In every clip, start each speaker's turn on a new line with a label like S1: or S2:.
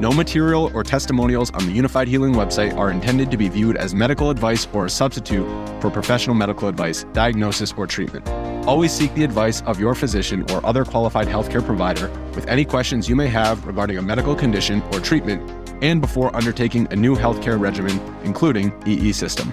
S1: No material or testimonials on the Unifyd Healing website are intended to be viewed as medical advice or a substitute for professional medical advice, diagnosis, or treatment. Always seek the advice of your physician or other qualified healthcare provider with any questions you may have regarding a medical condition or treatment and before undertaking a new healthcare regimen, including EE system.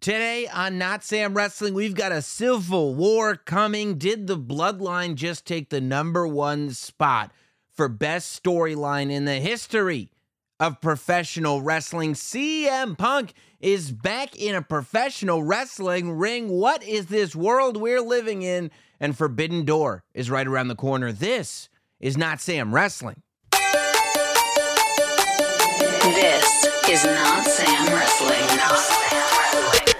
S2: Today on Notsam Wrestling, we've got a civil war coming. Did the bloodline just take the number one spot for best storyline in the history of professional wrestling? CM Punk is back in a professional wrestling ring. What is this world we're living in? And Forbidden Door is right around the corner. This is Notsam Wrestling.
S3: This is Notsam Wrestling. Not Sam Wrestling.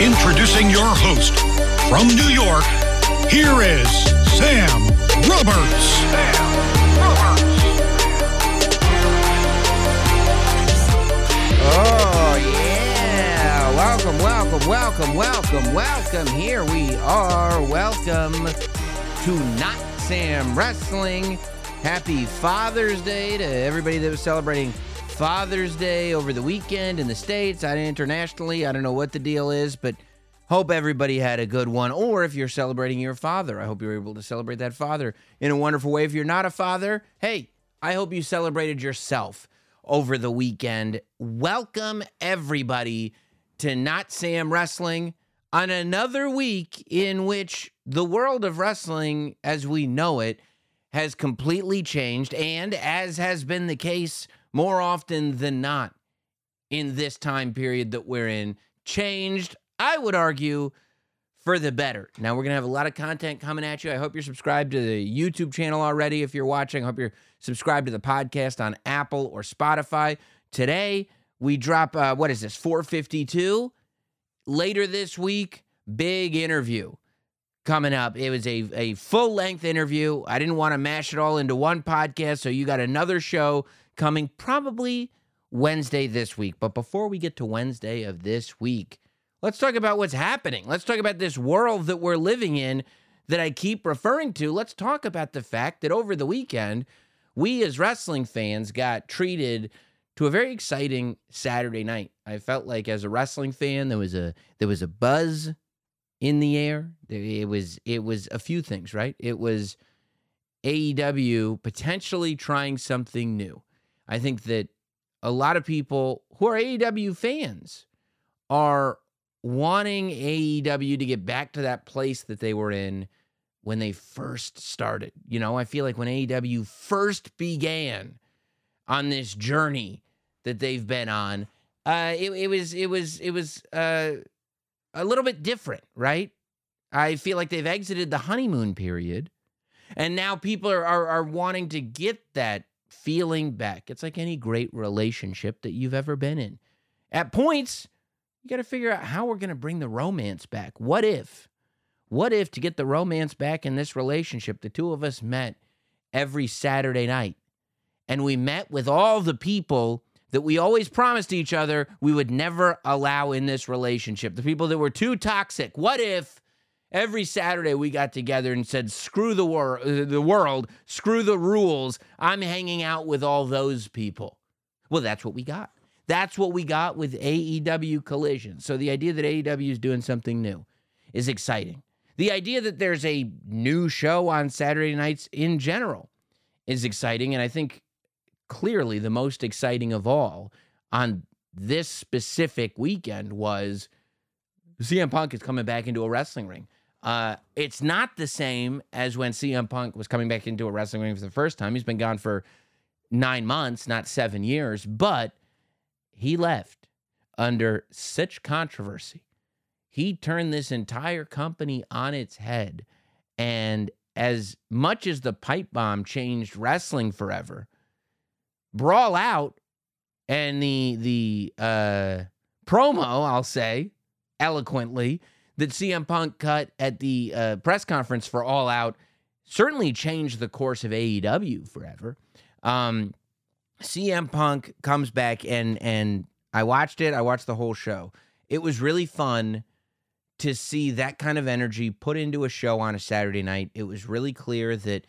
S4: Introducing your host from New York, here is Sam Roberts.
S2: Oh, yeah. Welcome, welcome, welcome, welcome, welcome. Here we are. Welcome to Not Sam Wrestling. Happy Father's Day to everybody that was celebrating Father's Day over the weekend in the States, I internationally. I don't know what the deal is, but hope everybody had a good one. Or if you're celebrating your father, I hope you're able to celebrate that father in a wonderful way. If you're not a father, hey, I hope you celebrated yourself over the weekend. Welcome, everybody, to Notsam Wrestling on another week in which the world of wrestling as we know it has completely changed. And as has been the case more often than not in this time period that we're in, changed, I would argue, for the better. Now, we're to have a lot of content coming at you. I hope you're subscribed to the YouTube channel already if you're watching. I hope you're subscribed to the podcast on Apple or Spotify. Today, we drop, uh, what is this, 452? Later this week, big interview coming up. It was a, a full length interview. I didn't want to mash it all into one podcast, so you got another show coming probably Wednesday this week. But before we get to Wednesday of this week, let's talk about what's happening. Let's talk about this world that we're living in that I keep referring to. Let's talk about the fact that over the weekend, we as wrestling fans got treated to a very exciting Saturday night. I felt like as a wrestling fan, there was a there was a buzz in the air. It was it was a few things, right? It was AEW potentially trying something new. I think that a lot of people who are AEW fans are wanting AEW to get back to that place that they were in when they first started. You know, I feel like when AEW first began on this journey that they've been on, uh, it, it was it was it was uh, a little bit different, right? I feel like they've exited the honeymoon period, and now people are are, are wanting to get that feeling back. It's like any great relationship that you've ever been in. At points, you got to figure out how we're going to bring the romance back. What if? What if to get the romance back in this relationship, the two of us met every Saturday night and we met with all the people that we always promised each other we would never allow in this relationship, the people that were too toxic? What if every Saturday we got together and said, "Screw the wor- uh, the world, screw the rules. I'm hanging out with all those people." Well, that's what we got. That's what we got with AEW Collision. So the idea that AEW is doing something new is exciting. The idea that there's a new show on Saturday nights in general is exciting. And I think clearly the most exciting of all on this specific weekend was CM Punk is coming back into a wrestling ring. Uh, it's not the same as when CM Punk was coming back into a wrestling ring for the first time. He's been gone for nine months, not seven years, but he left under such controversy. He turned this entire company on its head. And as much as the pipe bomb changed wrestling forever, Brawl Out and the the uh, promo, I'll say eloquently, that CM Punk cut at the uh, press conference for All Out certainly changed the course of AEW forever. Um, CM Punk comes back and and I watched it. I watched the whole show. It was really fun to see that kind of energy put into a show on a Saturday night. It was really clear that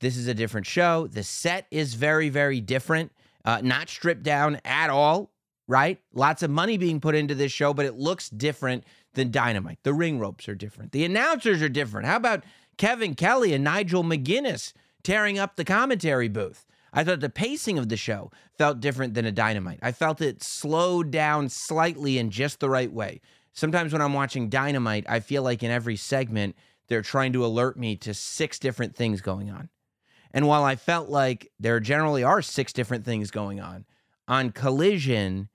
S2: this is a different show. The set is very very different. Uh, not stripped down at all, right? Lots of money being put into this show, but it looks different than Dynamite. The ring ropes are different. The announcers are different. How about Kevin Kelly and Nigel McGuinness tearing up the commentary booth? I thought the pacing of the show felt different than a Dynamite. I felt it slowed down slightly in just the right way. Sometimes when I'm watching Dynamite, I feel like in every segment, they're trying to alert me to six different things going on. And while I felt like there generally are six different things going on, on Collision,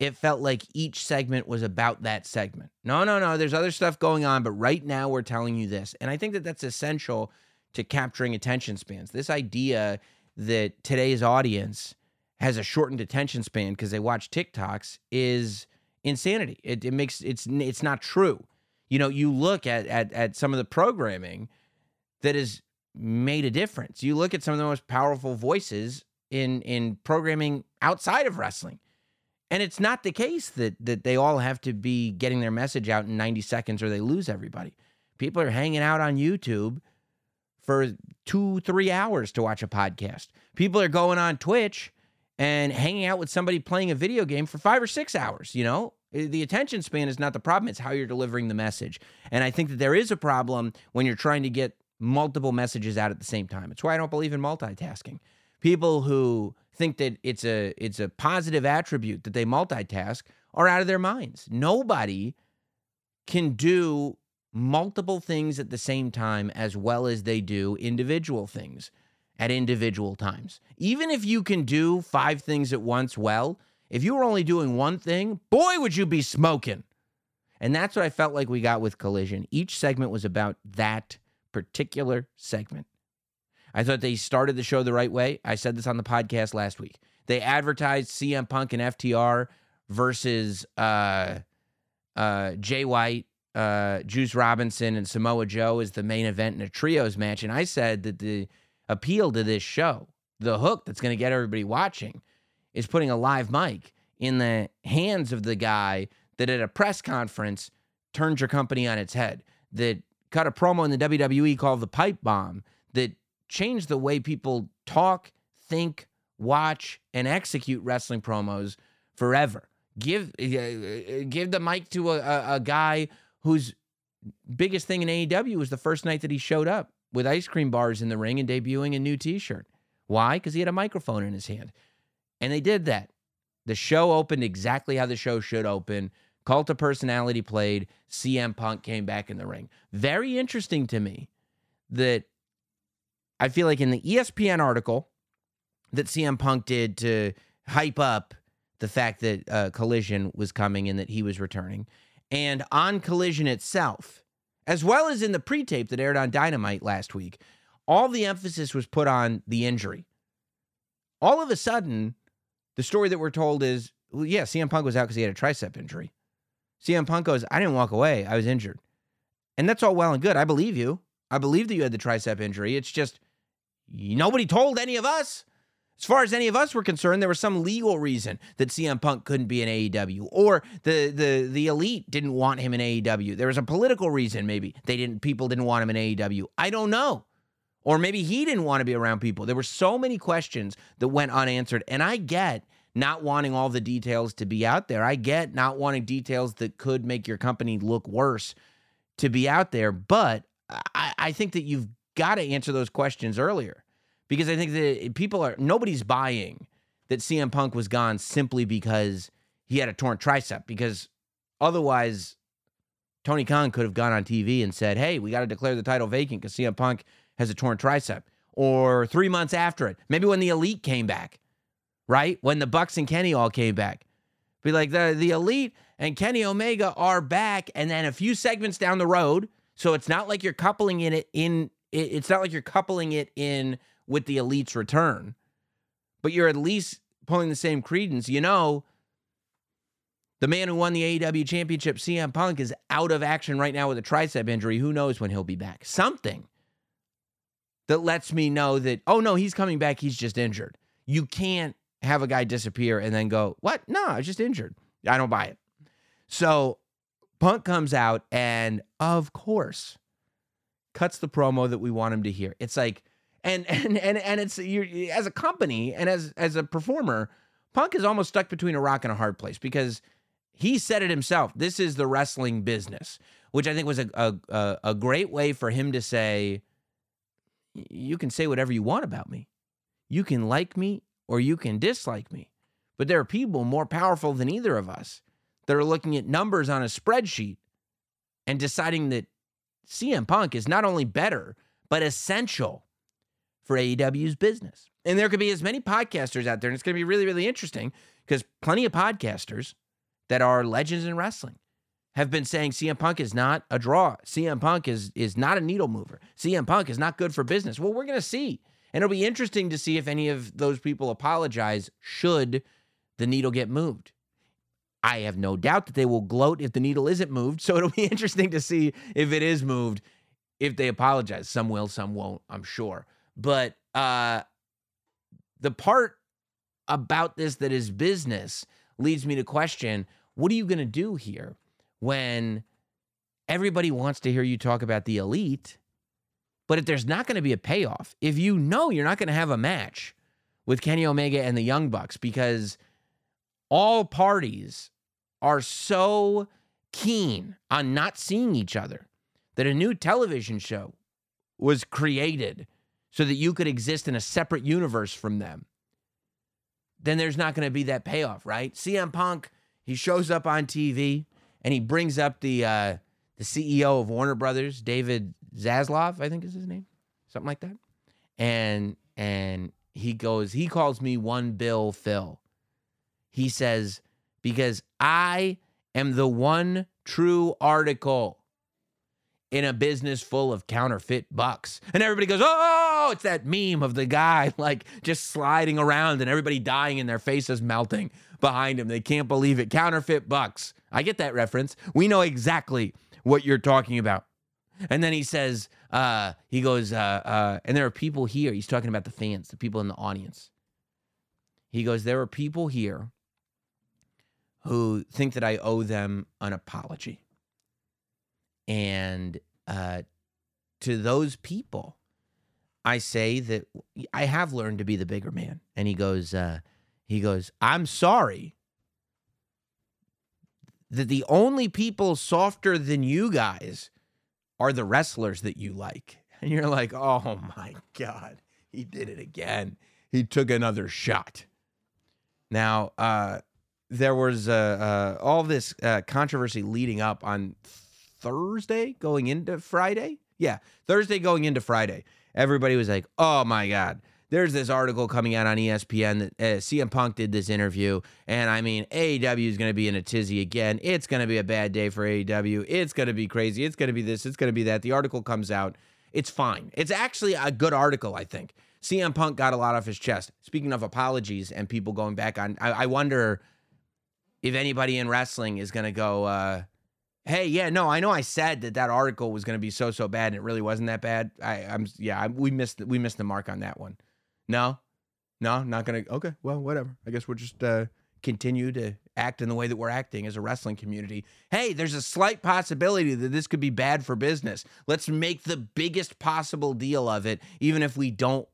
S2: it felt like each segment was about that segment. No, no, no, there's other stuff going on, but right now we're telling you this. And I think that that's essential to capturing attention spans. This idea that today's audience has a shortened attention span because they watch TikToks is insanity. It, it makes it's it's not true. You know, you look at at at some of the programming that has made a difference. You look at some of the most powerful voices in in programming outside of wrestling. And it's not the case that that they all have to be getting their message out in 90 seconds or they lose everybody. People are hanging out on YouTube for 2 3 hours to watch a podcast. People are going on Twitch and hanging out with somebody playing a video game for 5 or 6 hours, you know? Uh, the attention span is not the problem, it's how you're delivering the message. And I think that there is a problem when you're trying to get multiple messages out at the same time. It's why I don't believe in multitasking. People who think that it's a it's a positive attribute that they multitask are out of their minds. Nobody can do multiple things at the same time as well as they do individual things at individual times. Even if you can do five things at once well, if you were only doing one thing, boy would you be smoking. And that's what I felt like we got with Collision. Each segment was about that particular segment. I thought they started the show the right way. I said this on the podcast last week. They advertised CM Punk and FTR versus uh, uh, Jay White, uh, Juice Robinson, and Samoa Joe as the main event in a trios match. And I said that the appeal to this show, the hook that's going to get everybody watching, is putting a live mic in the hands of the guy that at a press conference turned your company on its head, that cut a promo in the WWE called the Pipe Bomb that changed the way people talk, think, watch, and execute wrestling promos forever. Give uh, give the mic to a, a, a guy whose biggest thing in AEW was the first night that he showed up with ice cream bars in the ring and debuting a new T-shirt. Why? Because he had a microphone in his hand, and they did that. The show opened exactly how the show should open. Cult of Personality played. CM Punk came back in the ring. Very interesting to me that I feel like in the ESPN article that CM Punk did to hype up the fact that uh, Collision was coming and that he was returning, and on Collision itself, as well as in the pre tape that aired on Dynamite last week, all the emphasis was put on the injury. All of a sudden, the story that we're told is well, yeah, CM Punk was out because he had a tricep injury. CM Punk goes, I didn't walk away. I was injured. And that's all well and good. I believe you. I believe that you had the tricep injury. It's just nobody told any of us. As far as any of us were concerned, there was some legal reason that CM Punk couldn't be in AEW, or the the the elite didn't want him in AEW. There was a political reason, maybe they didn't. People didn't want him in AEW. I don't know, or maybe he didn't want to be around people. There were so many questions that went unanswered, and I get not wanting all the details to be out there. I get not wanting details that could make your company look worse to be out there, but I, I think that you've got to answer those questions earlier because I think that people are nobody's buying that CM Punk was gone simply because he had a torn tricep because otherwise Tony Khan could have gone on TV and said, "Hey, we got to declare the title vacant because CM Punk has a torn tricep." or three months after it. Maybe when the elite came back, right? When the Bucks and Kenny all came back. Be like the the elite and Kenny Omega are back, and then a few segments down the road. So it's not like you're coupling in it in. It's not like you're coupling it in with the elite's return, but you're at least pulling the same credence. You know, the man who won the AEW championship, CM Punk, is out of action right now with a tricep injury. Who knows when he'll be back? Something that lets me know that, oh no, he's coming back. He's just injured. You can't have a guy disappear and then go, what? No, I was just injured. I don't buy it. So Punk comes out and, of course, cuts the promo that we want him to hear. It's like, and and and and it's you as a company and as as a performer, Punk is almost stuck between a rock and a hard place because he said it himself. This is the wrestling business, which I think was a a, a great way for him to say, you can say whatever you want about me. You can like me or you can dislike me. But there are people more powerful than either of us that are looking at numbers on a spreadsheet and deciding that CM Punk is not only better, but essential for AEW's business. And there could be as many podcasters out there, and it's going to be really, really interesting because plenty of podcasters that are legends in wrestling have been saying CM Punk is not a draw. CM Punk is is not a needle mover. CM Punk is not good for business. Well, we're going to see. And it'll be interesting to see if any of those people apologize should the needle get moved. I have no doubt that they will gloat if the needle isn't moved. So it'll be interesting to see if it is moved, if they apologize. Some will, some won't, I'm sure. But uh, the part about this that is business leads me to question what are you going to do here when everybody wants to hear you talk about the elite? But if there's not going to be a payoff, if you know you're not going to have a match with Kenny Omega and the Young Bucks because all parties are so keen on not seeing each other that a new television show was created so that you could exist in a separate universe from them, then there's not going to be that payoff, right? CM Punk, he shows up on TV and he brings up the uh, the CEO of Warner Brothers, David Zaslav, I think is his name, something like that, and and he goes, he calls me one Bill Phil. He says because I am the one true article in a business full of counterfeit bucks. And everybody goes, oh, it's that meme of the guy like just sliding around and everybody dying and their faces melting behind him. They can't believe it. Counterfeit bucks. I get that reference. We know exactly what you're talking about. And then he says, uh, he goes, uh, uh, and there are people here. He's talking about the fans, the people in the audience. He goes, there are people here who think that I owe them an apology. And uh, to those people, I say that I have learned to be the bigger man. And he goes, uh, he goes, I'm sorry that the only people softer than you guys are the wrestlers that you like. And you're like, oh my God, he did it again. He took another shot. Now, uh, there was uh, uh, all this uh, controversy leading up on Thursday going into Friday. Yeah, Thursday going into Friday. Everybody was like, "Oh my god." There's this article coming out on ESPN that uh, CM Punk did this interview, and I mean, AEW is going to be in a tizzy again. It's going to be a bad day for AEW. It's going to be crazy. It's going to be this. It's going to be that. The article comes out. It's fine. It's actually a good article, I think. CM Punk got a lot off his chest. Speaking of apologies and people going back on, I, I wonder if anybody in wrestling is going to go, uh, hey, yeah, no, I know I said that that article was going to be so so bad, and it really wasn't that bad. I, I'm yeah, I, we missed we missed the mark on that one. No, no, not gonna. Okay, well, whatever. I guess we'll just uh, continue to act in the way that we're acting as a wrestling community. Hey, there's a slight possibility that this could be bad for business. Let's make the biggest possible deal of it, even if we don't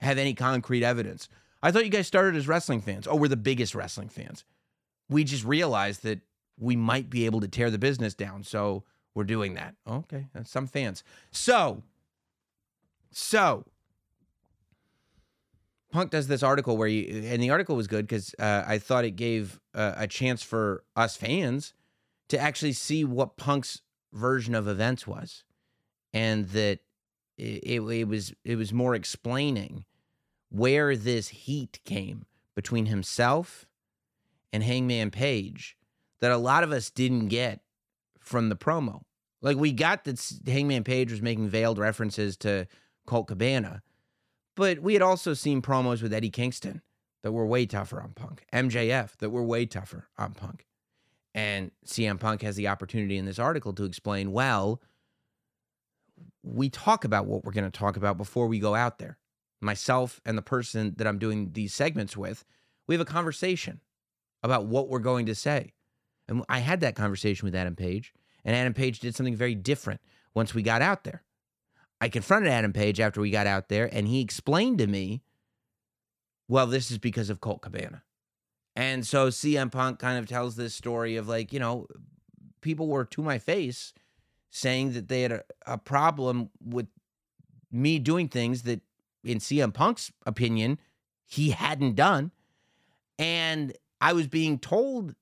S2: have any concrete evidence. I thought you guys started as wrestling fans. Oh, we're the biggest wrestling fans. We just realized that we might be able to tear the business down. So we're doing that. Okay, that's some fans. So, so Punk does this article where you, and the article was good because uh, I thought it gave uh, a chance for us fans to actually see what Punk's version of events was, and that it, it, it was it was more explaining where this heat came between himself and Hangman Page that a lot of us didn't get from the promo. Like we got that Hangman Page was making veiled references to Colt Cabana, but we had also seen promos with Eddie Kingston that were way tougher on Punk, MJF that were way tougher on Punk. And CM Punk has the opportunity in this article to explain, well, we talk about what we're going to talk about before we go out there. Myself and the person that I'm doing these segments with, we have a conversation about what we're going to say. And I had that conversation with Adam Page, and Adam Page did something very different once we got out there. I confronted Adam Page after we got out there, and he explained to me, well, this is because of Colt Cabana. And so CM Punk kind of tells this story of like, you know, people were to my face saying that they had a, a problem with me doing things that, in CM Punk's opinion, he hadn't done. And I was being told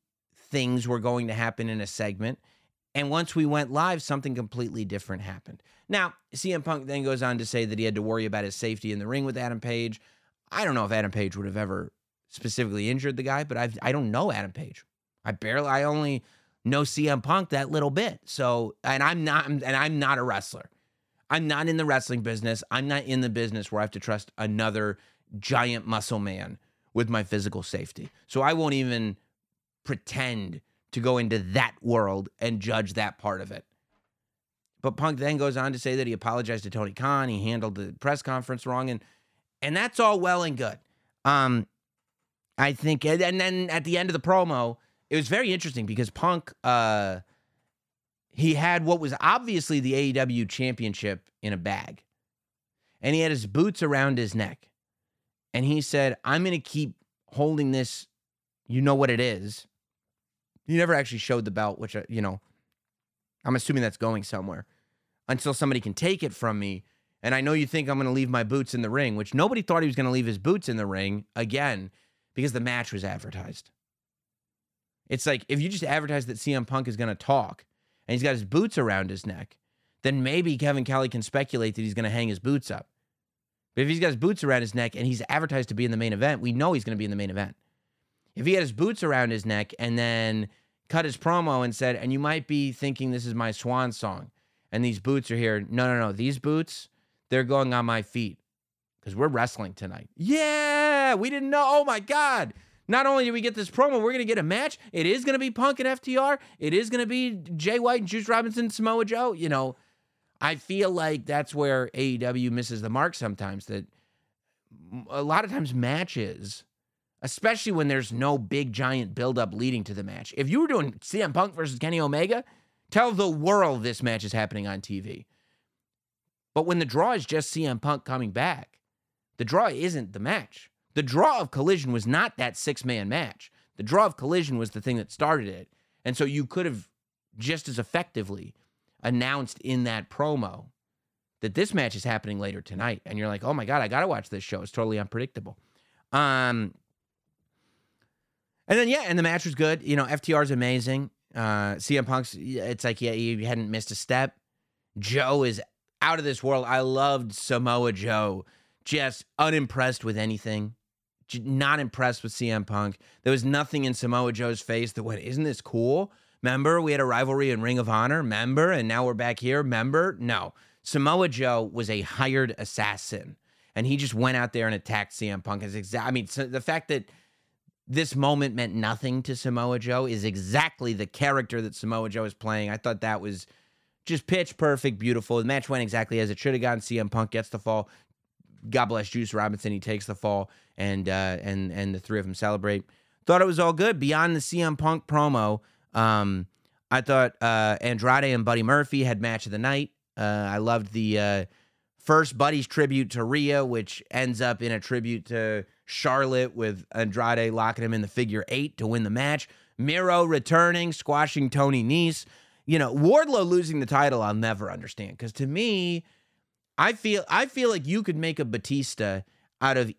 S2: things were going to happen in a segment. And once we went live, something completely different happened. Now, CM Punk then goes on to say that he had to worry about his safety in the ring with Adam Page. I don't know if Adam Page would have ever specifically injured the guy, but I've, I don't know Adam Page. I barely, I only know CM Punk that little bit. So, and I'm not, and I'm not a wrestler. I'm not in the wrestling business. I'm not in the business where I have to trust another giant muscle man with my physical safety. So I won't even pretend to go into that world and judge that part of it. But Punk then goes on to say that he apologized to Tony Khan. He handled the press conference wrong, and and that's all well and good. Um, I think, and, and then at the end of the promo, it was very interesting because Punk, uh, he had what was obviously the AEW championship in a bag, and he had his boots around his neck, and he said, "I'm going to keep holding this. You know what it is." He never actually showed the belt, which uh, you know, I'm assuming that's going somewhere until somebody can take it from me. And I know you think I'm going to leave my boots in the ring, which nobody thought he was going to leave his boots in the ring again because the match was advertised. It's like if you just advertise that CM Punk is going to talk and he's got his boots around his neck, then maybe Kevin Kelly can speculate that he's going to hang his boots up. But if he's got his boots around his neck and he's advertised to be in the main event, we know he's going to be in the main event. If he had his boots around his neck and then cut his promo and said, and you might be thinking this is my swan song and these boots are here. No, no, no. These boots, they're going on my feet because we're wrestling tonight. Yeah, we didn't know. Oh my God. Not only do we get this promo, we're going to get a match. It is going to be Punk and FTR. It is going to be Jay White and Juice Robinson, Samoa Joe. You know, I feel like that's where AEW misses the mark sometimes. That a lot of times matches, especially when there's no big giant buildup leading to the match. If you were doing CM Punk versus Kenny Omega, tell the world this match is happening on TV. But when the draw is just CM Punk coming back, the draw isn't the match. The draw of Collision was not that six man match. The draw of Collision was the thing that started it. And so you could have just as effectively announced in that promo that this match is happening later tonight. And you're like, oh my God, I got to watch this show. It's totally unpredictable. Um, and then, yeah, and the match was good. You know, FTR's amazing. Uh, CM Punk's, it's like, yeah, you hadn't missed a step. Joe is out of this world. I loved Samoa Joe. Just unimpressed with anything. Not impressed with CM Punk. There was nothing in Samoa Joe's face that went, isn't this cool? Member, we had a rivalry in Ring of Honor. Member, and now we're back here. Member, No. Samoa Joe was a hired assassin, and he just went out there and attacked CM Punk. Is exa- I mean, so the fact that this moment meant nothing to Samoa Joe is exactly the character that Samoa Joe is playing. I thought that was just pitch perfect, beautiful. The match went exactly as it should have gone. CM Punk gets the fall. God bless Juice Robinson. He takes the fall, and uh, and and the three of them celebrate. Thought it was all good. Beyond the CM Punk promo, um, I thought uh, Andrade and Buddy Murphy had match of the night. Uh, I loved the uh, first Buddy's tribute to Rhea, which ends up in a tribute to Charlotte with Andrade locking him in the figure eight to win the match. Miro returning, squashing Tony Nese. You know, Wardlow losing the title, I'll never understand because to me, I feel I feel like you could make a Batista out of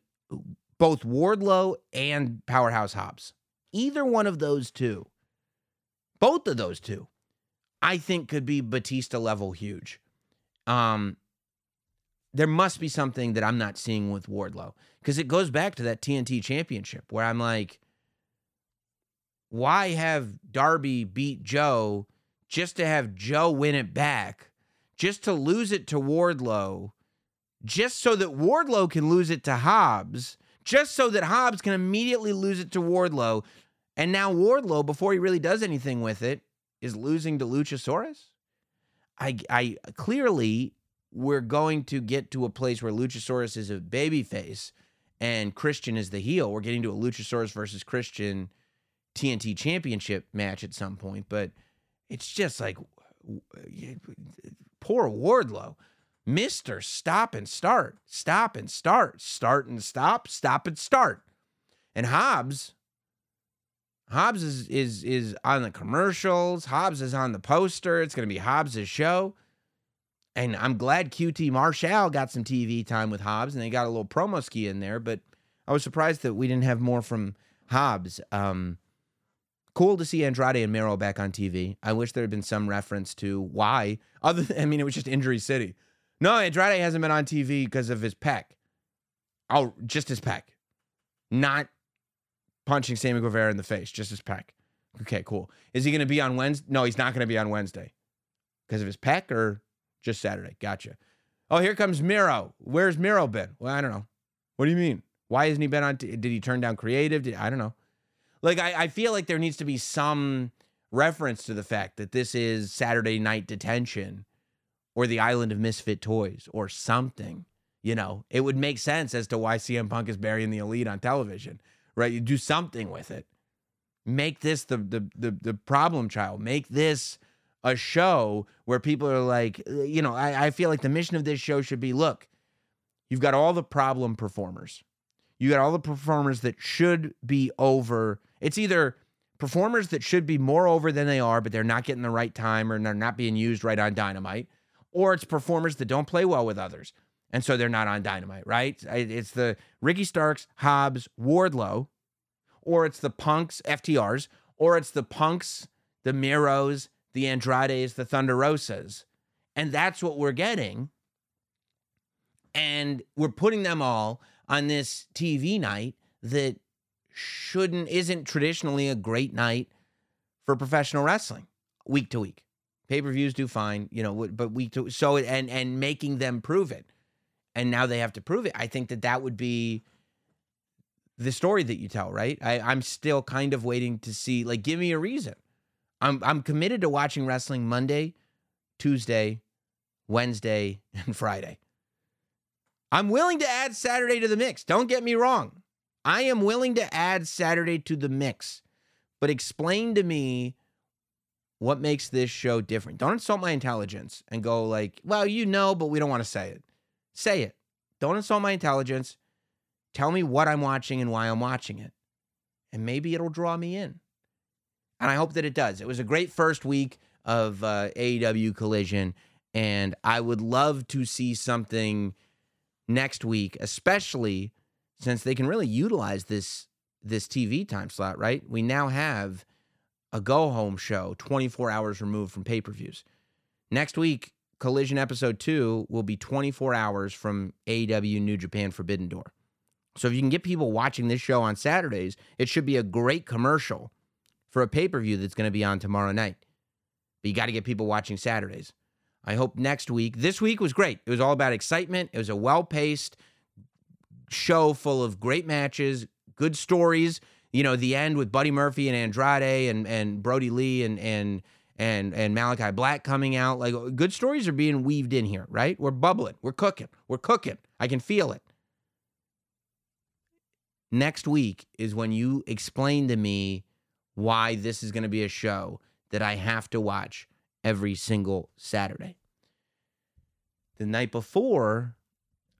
S2: both Wardlow and Powerhouse Hobbs. Either one of those two, both of those two, I think could be Batista level huge. Um, there must be something that I'm not seeing with Wardlow because it goes back to that TNT championship where I'm like, why have Darby beat Joe just to have Joe win it back, just to lose it to Wardlow, just so that Wardlow can lose it to Hobbs, just so that Hobbs can immediately lose it to Wardlow. And now Wardlow, before he really does anything with it, is losing to Luchasaurus? I, I clearly we're going to get to a place where Luchasaurus is a babyface and Christian is the heel. We're getting to a Luchasaurus versus Christian TNT championship match at some point, but it's just like poor Wardlow. Mister, stop and start, stop and start, start and stop, stop and start. And Hobbs, Hobbs is is is on the commercials. Hobbs is on the poster. It's going to be Hobbs's show. And I'm glad QT Marshall got some TV time with Hobbs and they got a little promo ski in there, but I was surprised that we didn't have more from Hobbs. Um, cool to see Andrade and Miro back on TV. I wish there had been some reference to why. Other than, I mean, it was just Injury City. No, Andrade hasn't been on TV because of his pec. Oh, just his pec. Not punching Sammy Guevara in the face, just his pec. Okay, cool. Is he going to be on Wednesday? No, he's not going to be on Wednesday because of his pec or just Saturday. Gotcha. Oh, here comes Miro. Where's Miro been? Well, I don't know. What do you mean? Why hasn't he been on? T- did he turn down creative? Did, I don't know. Like, I, I feel like there needs to be some reference to the fact that this is Saturday night detention or the island of misfit toys or something. You know, it would make sense as to why CM Punk is burying the elite on television, right? You do something with it. Make this the the the, the problem child. Make this a show where people are like, uh, you know, I, I feel like the mission of this show should be look, you've got all the problem performers. You got all the performers that should be over. It's either performers that should be more over than they are, but they're not getting the right time or they're not being used right on dynamite, or it's performers that don't play well with others. And so they're not on dynamite, right? It's the Ricky Starks, Hobbs, Wardlow, or it's the Punks, FTRs, or it's the Punks, the Miros, the Andrades, the Thunder Rosas. And that's what we're getting. And we're putting them all on this TV night that shouldn't, isn't traditionally a great night for professional wrestling week to week. Pay per views do fine, you know, but week to, so, and, and making them prove it. And now they have to prove it. I think that that would be the story that you tell, right? I, I'm still kind of waiting to see, like, give me a reason. I'm I'm committed to watching wrestling Monday, Tuesday, Wednesday, and Friday. I'm willing to add Saturday to the mix. Don't get me wrong. I am willing to add Saturday to the mix. But explain to me what makes this show different. Don't insult my intelligence and go like, "Well, you know, but we don't want to say it." Say it. Don't insult my intelligence. Tell me what I'm watching and why I'm watching it. And maybe it'll draw me in and I hope that it does. It was a great first week of uh, AEW Collision, and I would love to see something next week, especially since they can really utilize this this TV time slot. Right? We now have a go home show 24 hours removed from pay per views. Next week, Collision episode two will be 24 hours from AEW New Japan Forbidden Door. So if you can get people watching this show on Saturdays, it should be a great commercial for a pay per view that's going to be on tomorrow night. But you got to get people watching Saturdays. I hope next week. This week was great. It was all about excitement. It was a well paced show full of great matches, good stories. You know, the end with Buddy Murphy and Andrade and and Brodie Lee and and and and Malakai Black coming out. Like good stories are being weaved in here, right? We're bubbling. We're cooking. We're cooking. I can feel it. Next week is when you explain to me why this is going to be a show that I have to watch every single Saturday. The night before,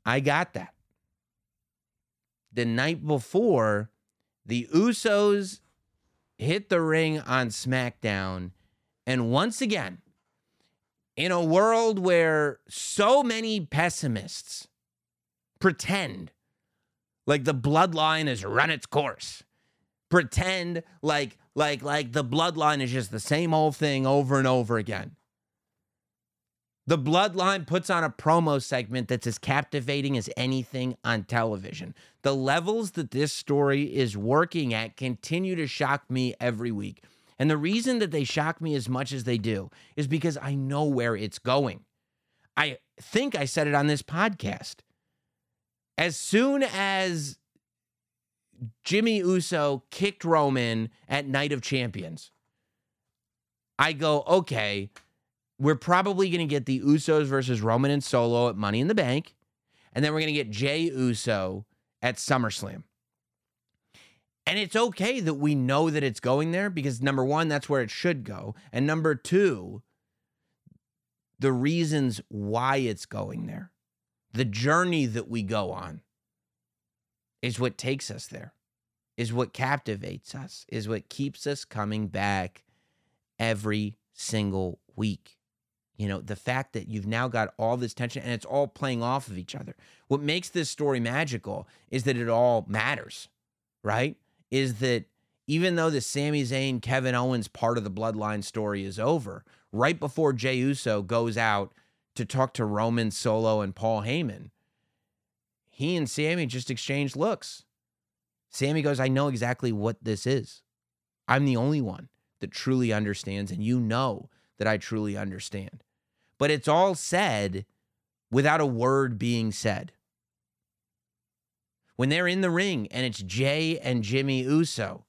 S2: I got that. The night before, the Usos hit the ring on SmackDown. And once again, in a world where so many pessimists pretend like the bloodline has run its course, pretend like like like the bloodline is just the same old thing over and over again. The Bloodline puts on a promo segment that's as captivating as anything on television. The levels that this story is working at continue to shock me every week. And the reason that they shock me as much as they do is because I know where it's going. I think I said it on this podcast. As soon as Jimmy Uso kicked Roman at Night of Champions, I go, okay, we're probably going to get the Usos versus Roman and Solo at Money in the Bank. And then we're going to get Jey Uso at SummerSlam. And it's okay that we know that it's going there because number one, that's where it should go. And number two, the reasons why it's going there, the journey that we go on is what takes us there, is what captivates us, is what keeps us coming back every single week. You know, the fact that you've now got all this tension and it's all playing off of each other. What makes this story magical is that it all matters, right? Is that even though the Sami Zayn, Kevin Owens part of the bloodline story is over, right before Jey Uso goes out to talk to Roman Solo and Paul Heyman, he and Sami just exchanged looks. Sami goes, I know exactly what this is. I'm the only one that truly understands, and you know that I truly understand but it's all said without a word being said. When they're in the ring and it's Jey and Jimmy Uso,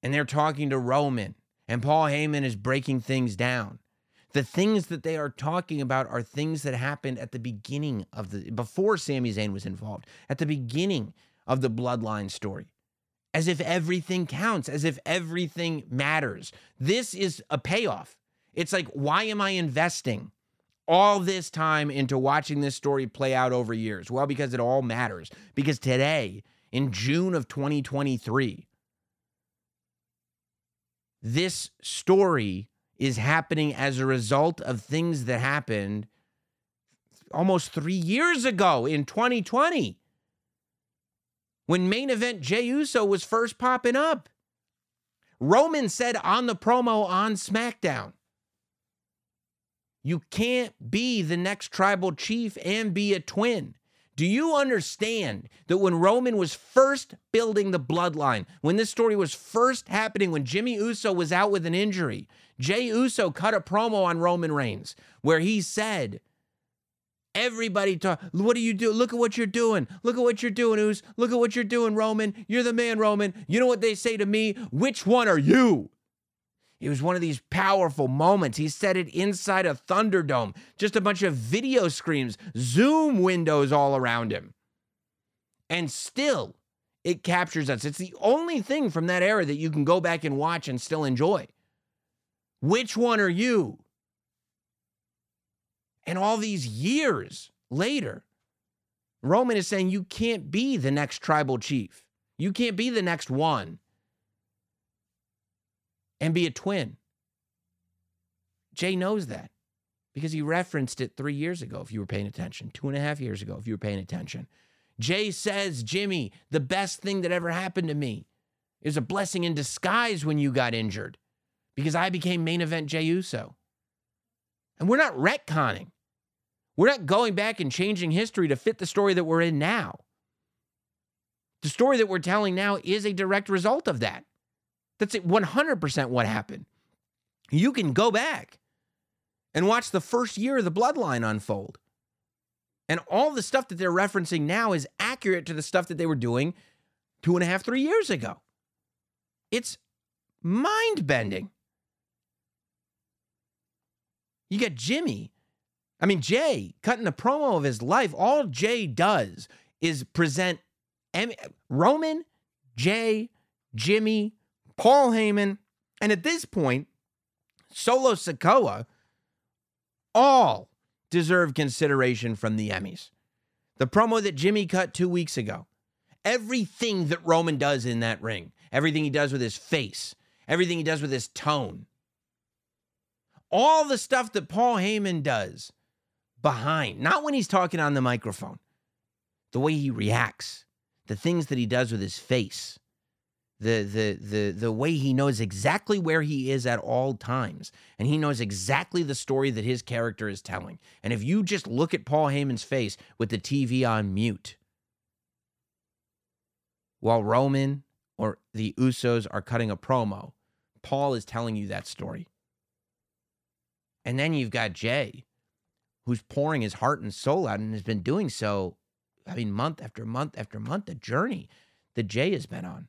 S2: and they're talking to Roman, and Paul Heyman is breaking things down. The things that they are talking about are things that happened at the beginning of the before Sami Zayn was involved, at the beginning of the bloodline story. As if everything counts, as if everything matters. This is a payoff. It's like, why am I investing all this time into watching this story play out over years? Well, because it all matters. Because today, in June of 2023, this story is happening as a result of things that happened almost three years ago in 2020 when main event Jey Uso was first popping up. Roman said on the promo on SmackDown, you can't be the next tribal chief and be a twin. Do you understand that when Roman was first building the bloodline, when this story was first happening, when Jimmy Uso was out with an injury, Jey Uso cut a promo on Roman Reigns where he said, Everybody talk. What do you do? Look at what you're doing. Look at what you're doing, Us. Look at what you're doing, Roman. You're the man, Roman. You know what they say to me? Which one are you? It was one of these powerful moments. He said it inside a Thunderdome, just a bunch of video screens, Zoom windows all around him. And still, it captures us. It's the only thing from that era that you can go back and watch and still enjoy. Which one are you? And all these years later, Roman is saying you can't be the next tribal chief. You can't be the next one and be a twin. Jey knows that because he referenced it three years ago, if you were paying attention, two and a half years ago, if you were paying attention. Jey says, Jimmy, the best thing that ever happened to me is a blessing in disguise when you got injured because I became main event Jey Uso. And we're not retconning. We're not going back and changing history to fit the story that we're in now. The story that we're telling now is a direct result of that. That's 100% what happened. You can go back and watch the first year of the bloodline unfold. And all the stuff that they're referencing now is accurate to the stuff that they were doing two and a half, three years ago. It's mind bending. You got Jimmy, I mean, Jey cutting the promo of his life. All Jey does is present Roman, Jey, Jimmy, Paul Heyman, and at this point, Solo Sikoa all deserve consideration from the Emmys. The promo that Jimmy cut two weeks ago, everything that Roman does in that ring, everything he does with his face, everything he does with his tone, all the stuff that Paul Heyman does behind, not when he's talking on the microphone, the way he reacts, the things that he does with his face, the the the the way he knows exactly where he is at all times. And he knows exactly the story that his character is telling. And if you just look at Paul Heyman's face with the TV on mute while Roman or the Usos are cutting a promo Paul is telling you that story. And then you've got Jey who's pouring his heart and soul out and has been doing so I mean month after month after month the journey that Jey has been on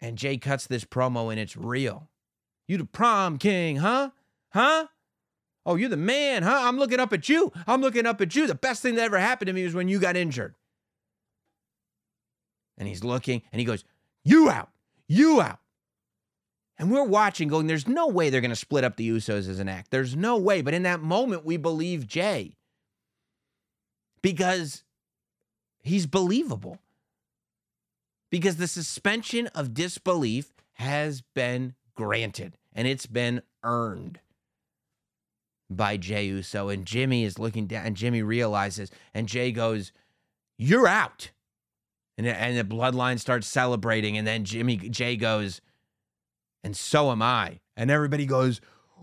S2: and Jey cuts this promo and it's real. You the prom king, huh? Huh? Oh, you're the man, huh? I'm looking up at you. I'm looking up at you. The best thing that ever happened to me was when you got injured. And he's looking and he goes, You out. You out. And we're watching, going, There's no way they're going to split up the Usos as an act. There's no way. But in that moment, we believe Jey because he's believable because the suspension of disbelief has been granted and it's been earned by Jey Uso. And Jimmy is looking down, and Jimmy realizes, and Jey goes, You're out. And, and the bloodline starts celebrating. And then Jimmy Jey goes, And so am I. And everybody goes,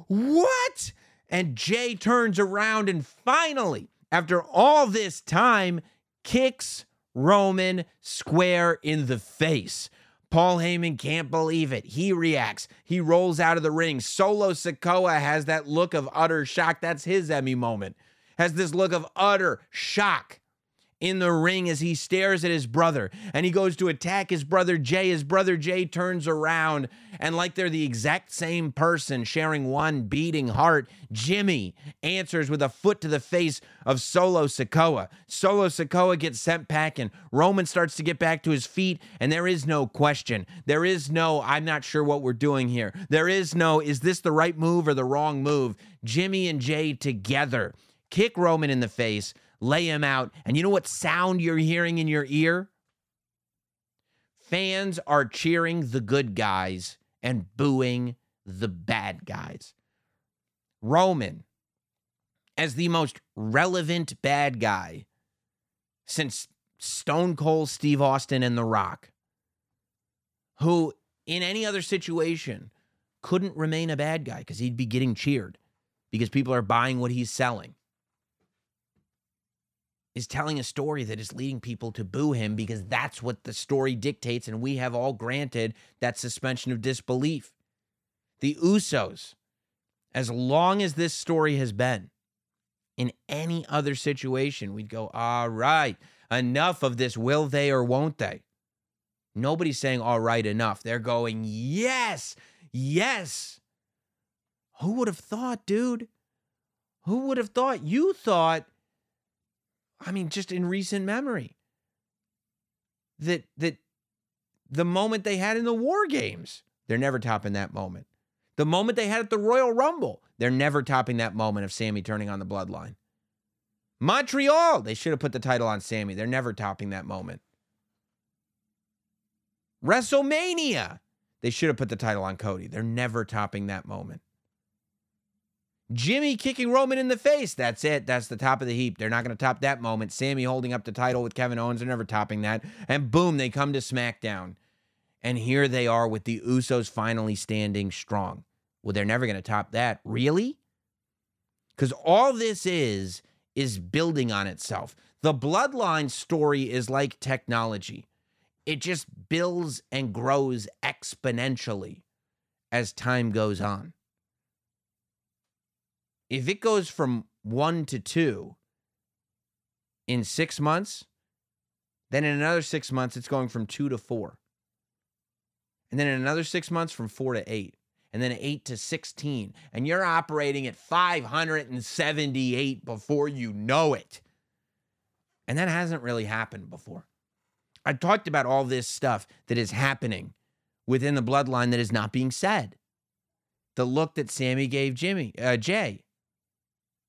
S2: What? And Jey turns around and finally, after all this time, kicks Roman square in the face. Paul Heyman can't believe it. He reacts. He rolls out of the ring. Solo Sikoa has that look of utter shock. That's his Emmy moment. Has this look of utter shock in the ring as he stares at his brother and he goes to attack his brother Jey. His brother Jey turns around and, like they're the exact same person sharing one beating heart, Jimmy answers with a foot to the face of Solo Sikoa. Solo Sikoa gets sent packing. Roman starts to get back to his feet, and there is no question. There is no, I'm not sure what we're doing here. There is no, is this the right move or the wrong move? Jimmy and Jey together kick Roman in the face lay him out. And you know what sound you're hearing in your ear? Fans are cheering the good guys and booing the bad guys. Roman, as the most relevant bad guy since Stone Cold Steve Austin and The Rock, who in any other situation couldn't remain a bad guy because he'd be getting cheered because people are buying what he's selling is telling a story that is leading people to boo him because that's what the story dictates, and we have all granted that suspension of disbelief. The Usos, as long as this story has been, in any other situation, we'd go, all right, enough of this, will they or won't they? Nobody's saying, all right, enough. They're going, yes, yes. Who would have thought, dude? Who would have thought? You thought I mean, just in recent memory. That that the moment they had in the war games, they're never topping that moment. The moment they had at the Royal Rumble, they're never topping that moment of Sami turning on the bloodline. Montreal, they should have put the title on Sami. They're never topping that moment. WrestleMania, they should have put the title on Cody. They're never topping that moment. Jimmy kicking Roman in the face. That's it. That's the top of the heap. They're not going to top that moment. Sami holding up the title with Kevin Owens. They're never topping that. And boom, they come to SmackDown. And here they are with the Usos finally standing strong. Well, they're never going to top that. Really? Because all this is, is building on itself. The bloodline story is like technology, it just builds and grows exponentially as time goes on if it goes from one to two in six months, then in another six months, it's going from two to four. And then in another six months, from four to eight. And then eight to 16. And you're operating at 578 before you know it. And that hasn't really happened before. I talked about all this stuff that is happening within the bloodline that is not being said. The look that Sami gave Jimmy, uh, Jey,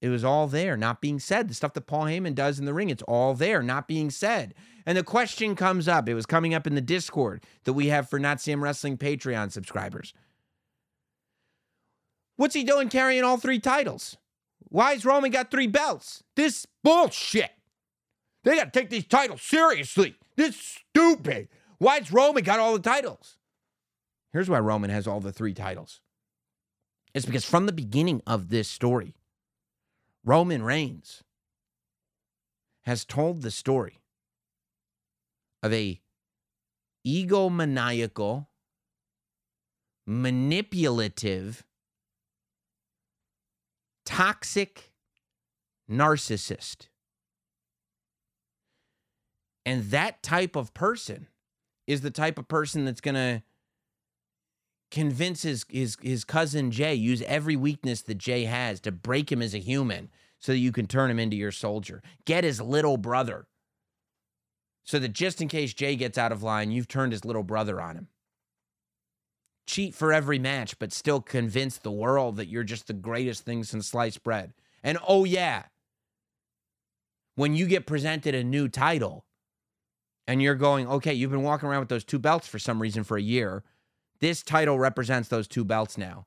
S2: it was all there, not being said. The stuff that Paul Heyman does in the ring, it's all there, not being said. And the question comes up. It was coming up in the Discord that we have for Notsam Wrestling Patreon subscribers. What's he doing carrying all three titles? Why Why's Roman got three belts? This bullshit. They got to take these titles seriously. This stupid. Why Why's Roman got all the titles? Here's why Roman has all the three titles. It's because from the beginning of this story, Roman Reigns has told the story of a egomaniacal, manipulative, toxic narcissist. And that type of person is the type of person that's going to convince his, his, his cousin Jey, use every weakness that Jey has to break him as a human so that you can turn him into your soldier. Get his little brother so that just in case Jey gets out of line, you've turned his little brother on him. Cheat for every match, but still convince the world that you're just the greatest thing since sliced bread. And oh, yeah, when you get presented a new title and you're going, okay, you've been walking around with those two belts for some reason for a year. This title represents those two belts now.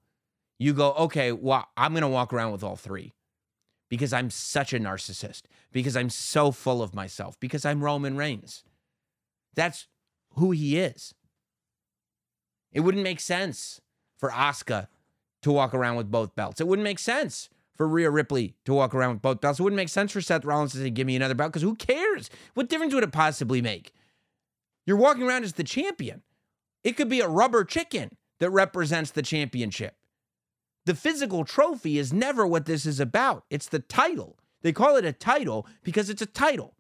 S2: You go, okay, well, I'm going to walk around with all three because I'm such a narcissist, because I'm so full of myself, because I'm Roman Reigns. That's who he is. It wouldn't make sense for Asuka to walk around with both belts. It wouldn't make sense for Rhea Ripley to walk around with both belts. It wouldn't make sense for Seth Rollins to say, give me another belt, because who cares? What difference would it possibly make? You're walking around as the champion. It could be a rubber chicken that represents the championship. The physical trophy is never what this is about. It's the title. They call it a title because it's a title.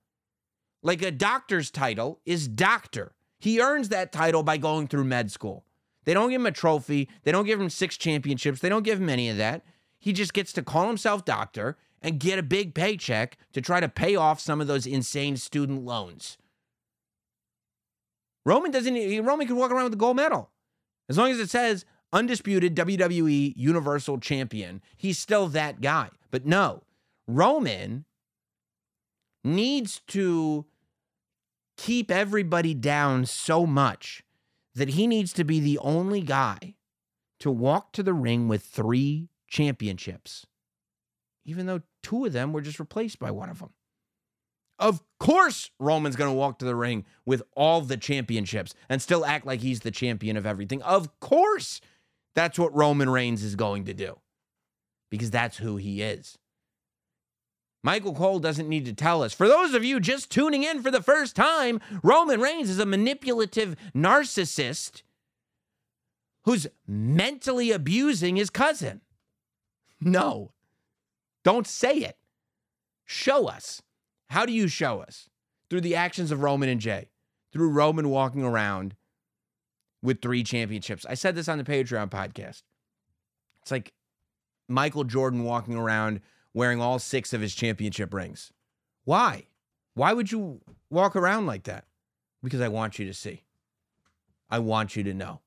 S2: Like a doctor's title is doctor. He earns that title by going through med school. They don't give him a trophy. They don't give him six championships. They don't give him any of that. He just gets to call himself doctor and get a big paycheck to try to pay off some of those insane student loans. Roman doesn't, Roman can walk around with a gold medal. As long as it says undisputed WWE Universal Champion, he's still that guy. But no, Roman needs to keep everybody down so much that he needs to be the only guy to walk to the ring with three championships, even though two of them were just replaced by one of them. Of course, Roman's going to walk to the ring with all the championships and still act like he's the champion of everything. Of course, that's what Roman Reigns is going to do because that's who he is. Michael Cole doesn't need to tell us. For those of you just tuning in for the first time, Roman Reigns is a manipulative narcissist who's mentally abusing his cousin. No, don't say it. Show us. How do you show us? Through the actions of Roman and Jey, through Roman walking around with three championships. I said this on the Patreon podcast. It's like Michael Jordan walking around wearing all six of his championship rings. Why? Why would you walk around like that? Because I want you to see. I want you to know.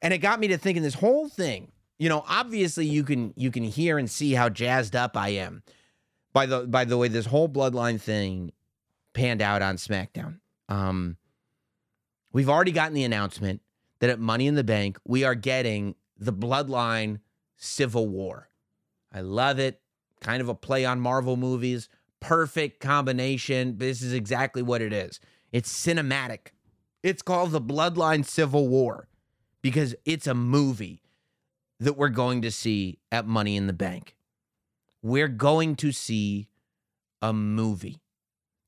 S2: And it got me to thinking this whole thing, you know, obviously you can you can hear and see how jazzed up I am by the by the way this whole bloodline thing panned out on SmackDown. Um We've already gotten the announcement that at Money in the Bank, we are getting the Bloodline Civil War. I love it. Kind of a play on Marvel movies. Perfect combination. This is exactly what it is. It's cinematic. It's called the Bloodline Civil War because it's a movie that we're going to see at Money in the Bank. We're going to see a movie.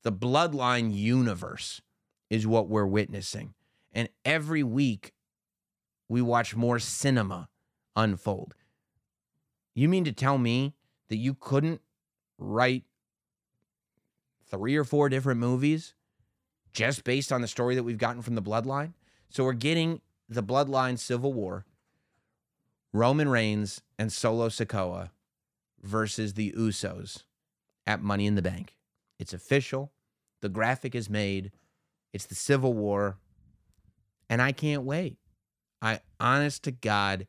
S2: The Bloodline universe is what we're witnessing. And every week, we watch more cinema unfold. You mean to tell me that you couldn't write three or four different movies just based on the story that we've gotten from the bloodline? So we're getting the bloodline civil war, Roman Reigns and Solo Sikoa versus the Usos at Money in the Bank. It's official. The graphic is made. It's the Civil War and I can't wait. I, honest to God,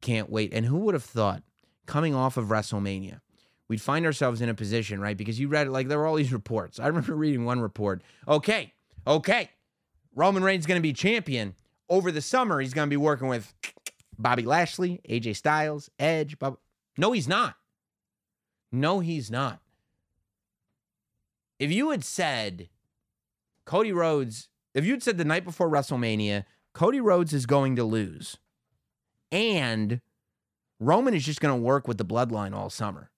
S2: can't wait. And who would have thought coming off of WrestleMania, we'd find ourselves in a position, right? Because you read it, like there were all these reports. I remember reading one report. Okay, okay, Roman Reigns going to be champion over the summer. He's going to be working with Bobby Lashley, AJ Styles, Edge. Bob. No, he's not. No, he's not. If you had said Cody Rhodes If you'd said the night before WrestleMania, Cody Rhodes is going to lose, and Roman is just going to work with the bloodline all summer,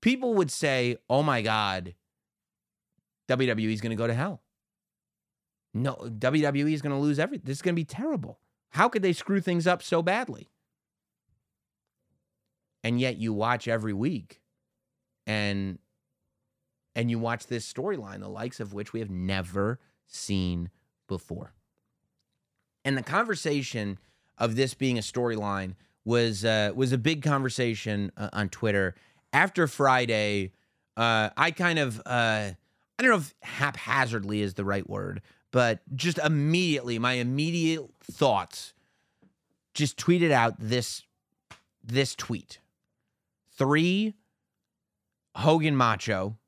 S2: people would say, oh my God, WWE is going to go to hell. No, WWE is going to lose everything. This is going to be terrible. How could they screw things up so badly? And yet you watch every week and and you watch this storyline, the likes of which we have never seen before. And the conversation of this being a storyline was uh, was a big conversation uh, on Twitter after Friday. Uh, I kind of uh, I don't know if haphazardly is the right word, but just immediately my immediate thoughts just tweeted out this this tweet. Three Hogan Macho,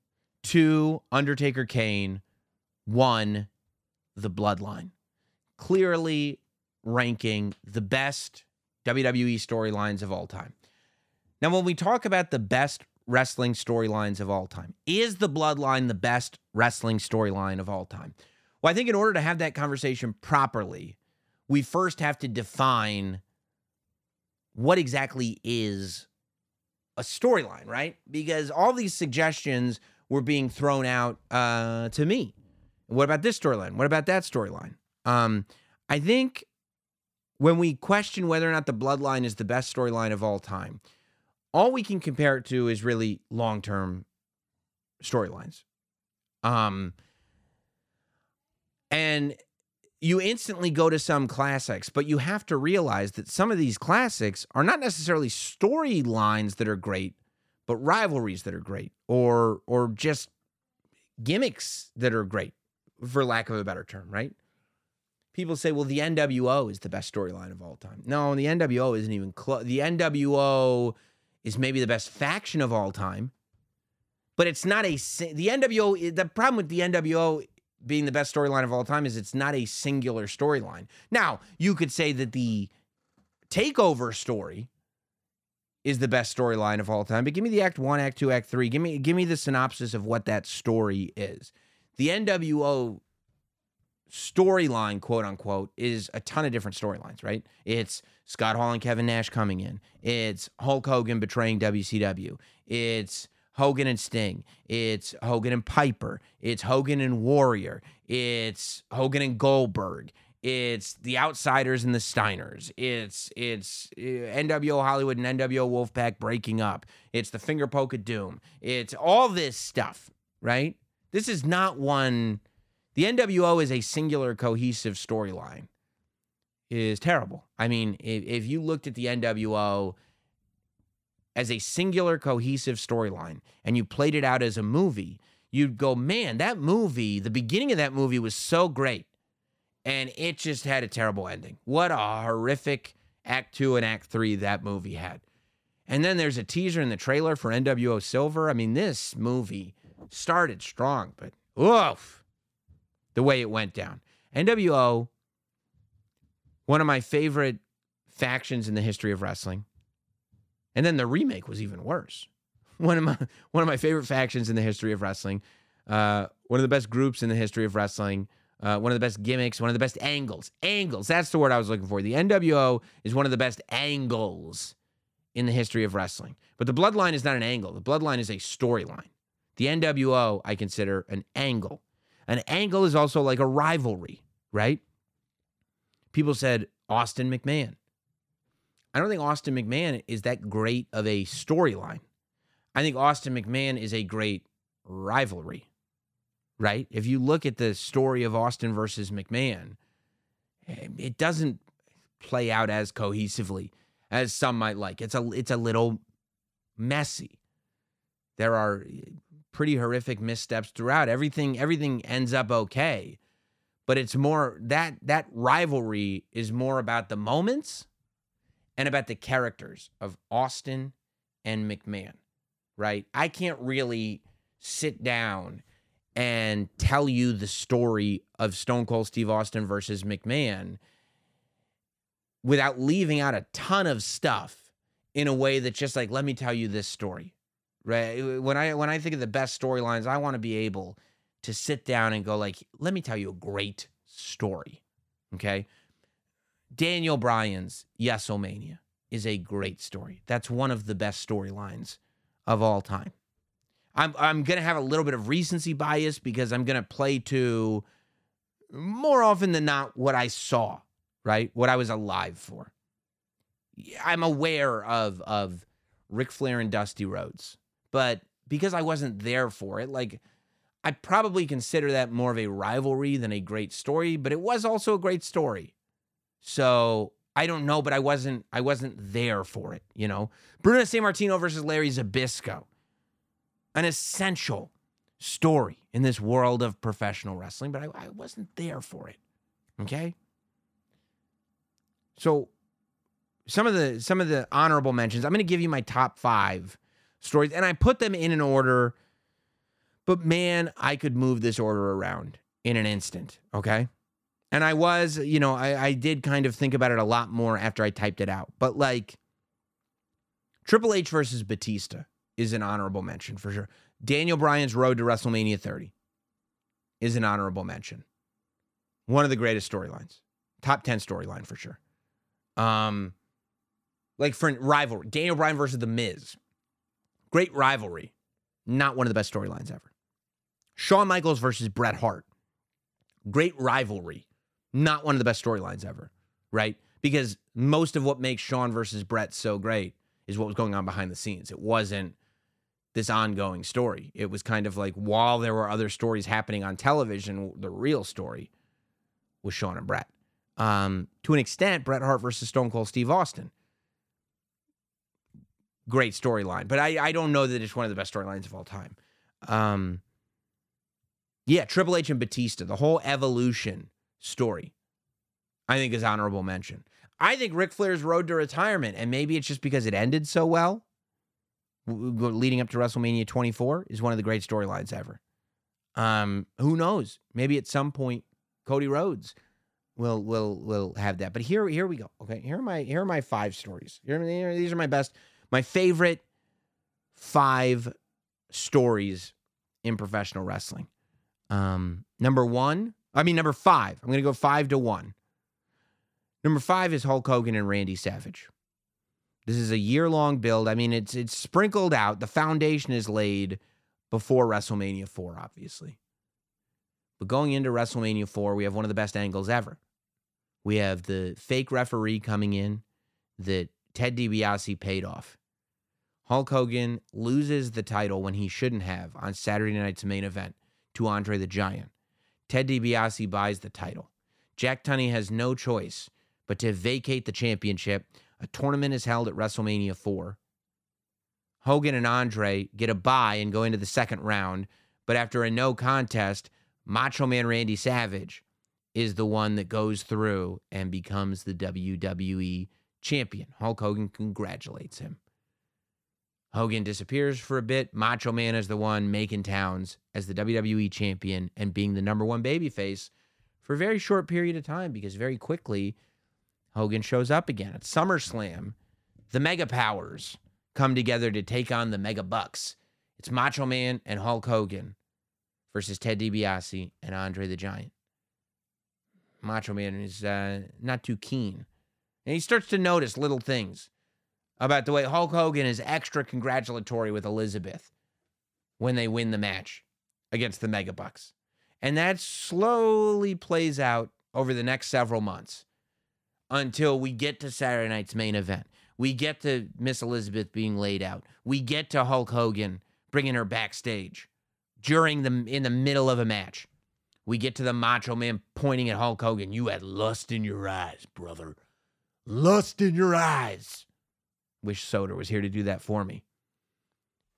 S2: two Undertaker Kane, one the Bloodline. Clearly ranking the best WWE storylines of all time. Now, when we talk about the best wrestling storylines of all time, is the Bloodline the best wrestling storyline of all time? Well, I think in order to have that conversation properly, we first have to define what exactly is a storyline, right? Because all these suggestions were being thrown out uh, to me. What about this storyline? What about that storyline? Um, I think when we question whether or not the bloodline is the best storyline of all time, all we can compare it to is really long term storylines. Um, and you instantly go to some classics, but you have to realize that some of these classics are not necessarily storylines that are great, but rivalries that are great, or or just gimmicks that are great, for lack of a better term, right? People say, well, the NWO is the best storyline of all time. No, the NWO isn't even close. The NWO is maybe the best faction of all time, but it's not a the NWO. The problem with the NWO being the best storyline of all time is it's not a singular storyline. Now, you could say that the takeover story is the best storyline of all time, but give me the act 1, act 2, act 3. Give me give me the synopsis of what that story is. The NWO storyline, quote unquote, is a ton of different storylines, right? It's Scott Hall and Kevin Nash coming in. It's Hulk Hogan betraying WCW. It's Hogan and Sting. It's Hogan and Piper. It's Hogan and Warrior. It's Hogan and Goldberg. It's the Outsiders and the Steiners. It's it's uh, NWO Hollywood and NWO Wolfpack breaking up. It's the finger poke of doom. It's all this stuff, right? This is not one. The NWO is a singular cohesive storyline. Is terrible. I mean, if, if you looked at the NWO as a singular cohesive storyline and you played it out as a movie, you'd go, man, that movie, the beginning of that movie was so great. And it just had a terrible ending. What a horrific Act Two and Act Three that movie had. And then there's a teaser in the trailer for NWO Silver. I mean, this movie started strong, but oof, the way it went down. NWO, one of my favorite factions in the history of wrestling. And then the remake was even worse. One of my one of my favorite factions in the history of wrestling, uh, one of the best groups in the history of wrestling, uh, one of the best gimmicks, one of the best angles. Angles, that's the word I was looking for. The NWO is one of the best angles in the history of wrestling. But the bloodline is not an angle. The bloodline is a storyline. The NWO I consider an angle. An angle is also like a rivalry, right? People said Austin McMahon. I don't think Austin McMahon is that great of a storyline. I think Austin McMahon is a great rivalry, right? If you look at the story of Austin versus McMahon, eh, it doesn't play out as cohesively as some might like. It's a it's a little messy. There are pretty horrific missteps throughout. Everything everything ends up okay, but it's more that that rivalry is more about the moments and about the characters of Austin and McMahon, right? I can't really sit down and tell you the story of Stone Cold Steve Austin versus McMahon without leaving out a ton of stuff in a way that just like let me tell you this story right when i when i think of the best storylines i want to be able to sit down and go like, let me tell you a great story. Okay. Daniel Bryan's Yeslemania is a great story. That's one of the best storylines of all time. I'm I'm gonna have a little bit of recency bias because I'm gonna play to more often than not what I saw, right? What I was alive for. I'm aware of of Ric Flair and Dusty Rhodes, but because I wasn't there for it, like I probably consider that more of a rivalry than a great story, but it was also a great story. So I don't know, but I wasn't I wasn't there for it, you know. Bruno Sammartino versus Larry Zbyszko. An essential story in this world of professional wrestling, but I, I wasn't there for it. Okay. So some of the some of the honorable mentions, I'm gonna give you my top five stories, and I put them in an order, but man, I could move this order around in an instant. Okay. And I was, you know, I, I did kind of think about it a lot more after I typed it out. But like Triple H versus Batista is an honorable mention for sure. Daniel Bryan's road to WrestleMania 30 is an honorable mention. One of the greatest storylines. Top 10 storyline for sure. Um like for rivalry, Daniel Bryan versus The Miz. Great rivalry. Not one of the best storylines ever. Shawn Michaels versus Bret Hart. Great rivalry. Not one of the best storylines ever, right? Because most of what makes Shawn versus Bret so great is what was going on behind the scenes. It wasn't this ongoing story. It was kind of like while there were other stories happening on television, the real story was Shawn and Bret. Um, to an extent, Bret Hart versus Stone Cold Steve Austin. Great storyline, but I, I don't know that it's one of the best storylines of all time. Um, yeah, Triple H and Batista, the whole evolution story, I think is honorable mention. I think Ric Flair's road to retirement, and maybe it's just because it ended so well, leading up to WrestleMania 24, is one of the great storylines ever. Um, who knows? Maybe at some point, Cody Rhodes will will will have that. But here here we go. Okay, here are my here are my five stories. Here, these are my best, my favorite five stories in professional wrestling. Um, number one, I mean number five. I'm gonna go five to one. Number five is Hulk Hogan and Randy Savage. This is a year long build. I mean, it's it's sprinkled out. The foundation is laid before WrestleMania 4, obviously. But going into WrestleMania 4, we have one of the best angles ever. We have the fake referee coming in that Ted DiBiase paid off. Hulk Hogan loses the title when he shouldn't have on Saturday night's main event to Andre the Giant. Ted DiBiase buys the title. Jack Tunney has no choice but to vacate the championship. A tournament is held at WrestleMania 4. Hogan and Andre get a bye and go into the second round, but after a no contest, Macho Man Randy Savage is the one that goes through and becomes the WWE champion. Hulk Hogan congratulates him. Hogan disappears for a bit. Macho Man is the one making towns as the WWE champion and being the number one babyface for a very short period of time because very quickly Hogan shows up again. At SummerSlam, the Mega Powers come together to take on the Mega Bucks. It's Macho Man and Hulk Hogan versus Ted DiBiase and Andre the Giant. Macho Man is uh, not too keen. And he starts to notice little things about the way Hulk Hogan is extra congratulatory with Elizabeth when they win the match against the Mega Bucks. And that slowly plays out over the next several months until we get to Saturday night's main event. We get to Miss Elizabeth being laid out. We get to Hulk Hogan bringing her backstage during the in the middle of a match. We get to the Macho Man pointing at Hulk Hogan. You had lust in your eyes, brother. Lust in your eyes. Wish Soder was here to do that for me.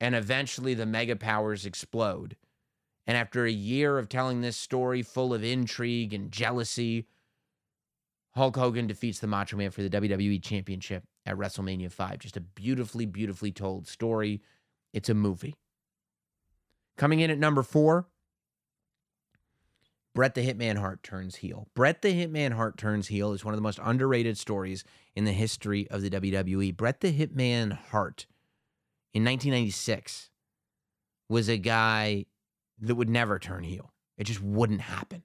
S2: And eventually the mega powers explode. And after a year of telling this story full of intrigue and jealousy, Hulk Hogan defeats the Macho Man for the WWE Championship at WrestleMania 5. Just a beautifully, beautifully told story. It's a movie. Coming in at number four, Bret the Hitman Hart turns heel. Bret the Hitman Hart turns heel is one of the most underrated stories in the history of the WWE. Bret the Hitman Hart in 1996 was a guy that would never turn heel. It just wouldn't happen.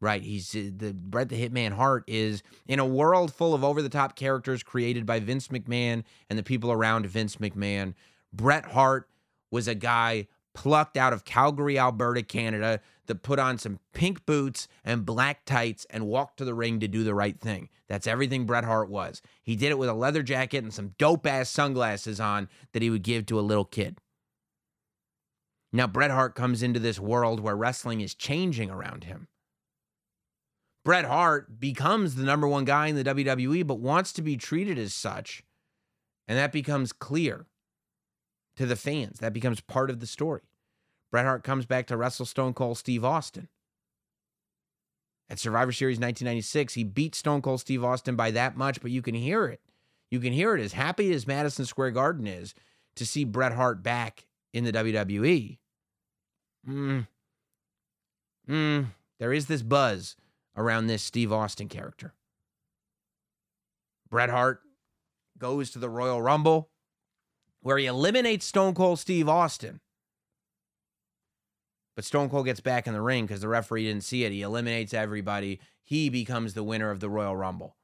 S2: Right? He's uh, the Bret the Hitman Hart is in a world full of over the top characters created by Vince McMahon and the people around Vince McMahon. Bret Hart was a guy plucked out of Calgary, Alberta, Canada, that put on some pink boots and black tights and walk to the ring to do the right thing. That's everything Bret Hart was. He did it with a leather jacket and some dope ass sunglasses on that he would give to a little kid. Now, Bret Hart comes into this world where wrestling is changing around him. Bret Hart becomes the number one guy in the WWE, but wants to be treated as such. And that becomes clear to the fans. That becomes part of the story. Bret Hart comes back to wrestle Stone Cold Steve Austin. At Survivor Series 1996, he beat Stone Cold Steve Austin by that much, but you can hear it. You can hear it as happy as Madison Square Garden is to see Bret Hart back in the WWE. Mm. Mm. There is this buzz around this Steve Austin character. Bret Hart goes to the Royal Rumble where he eliminates Stone Cold Steve Austin. But Stone Cold gets back in the ring because the referee didn't see it. He eliminates everybody. He becomes the winner of the Royal Rumble.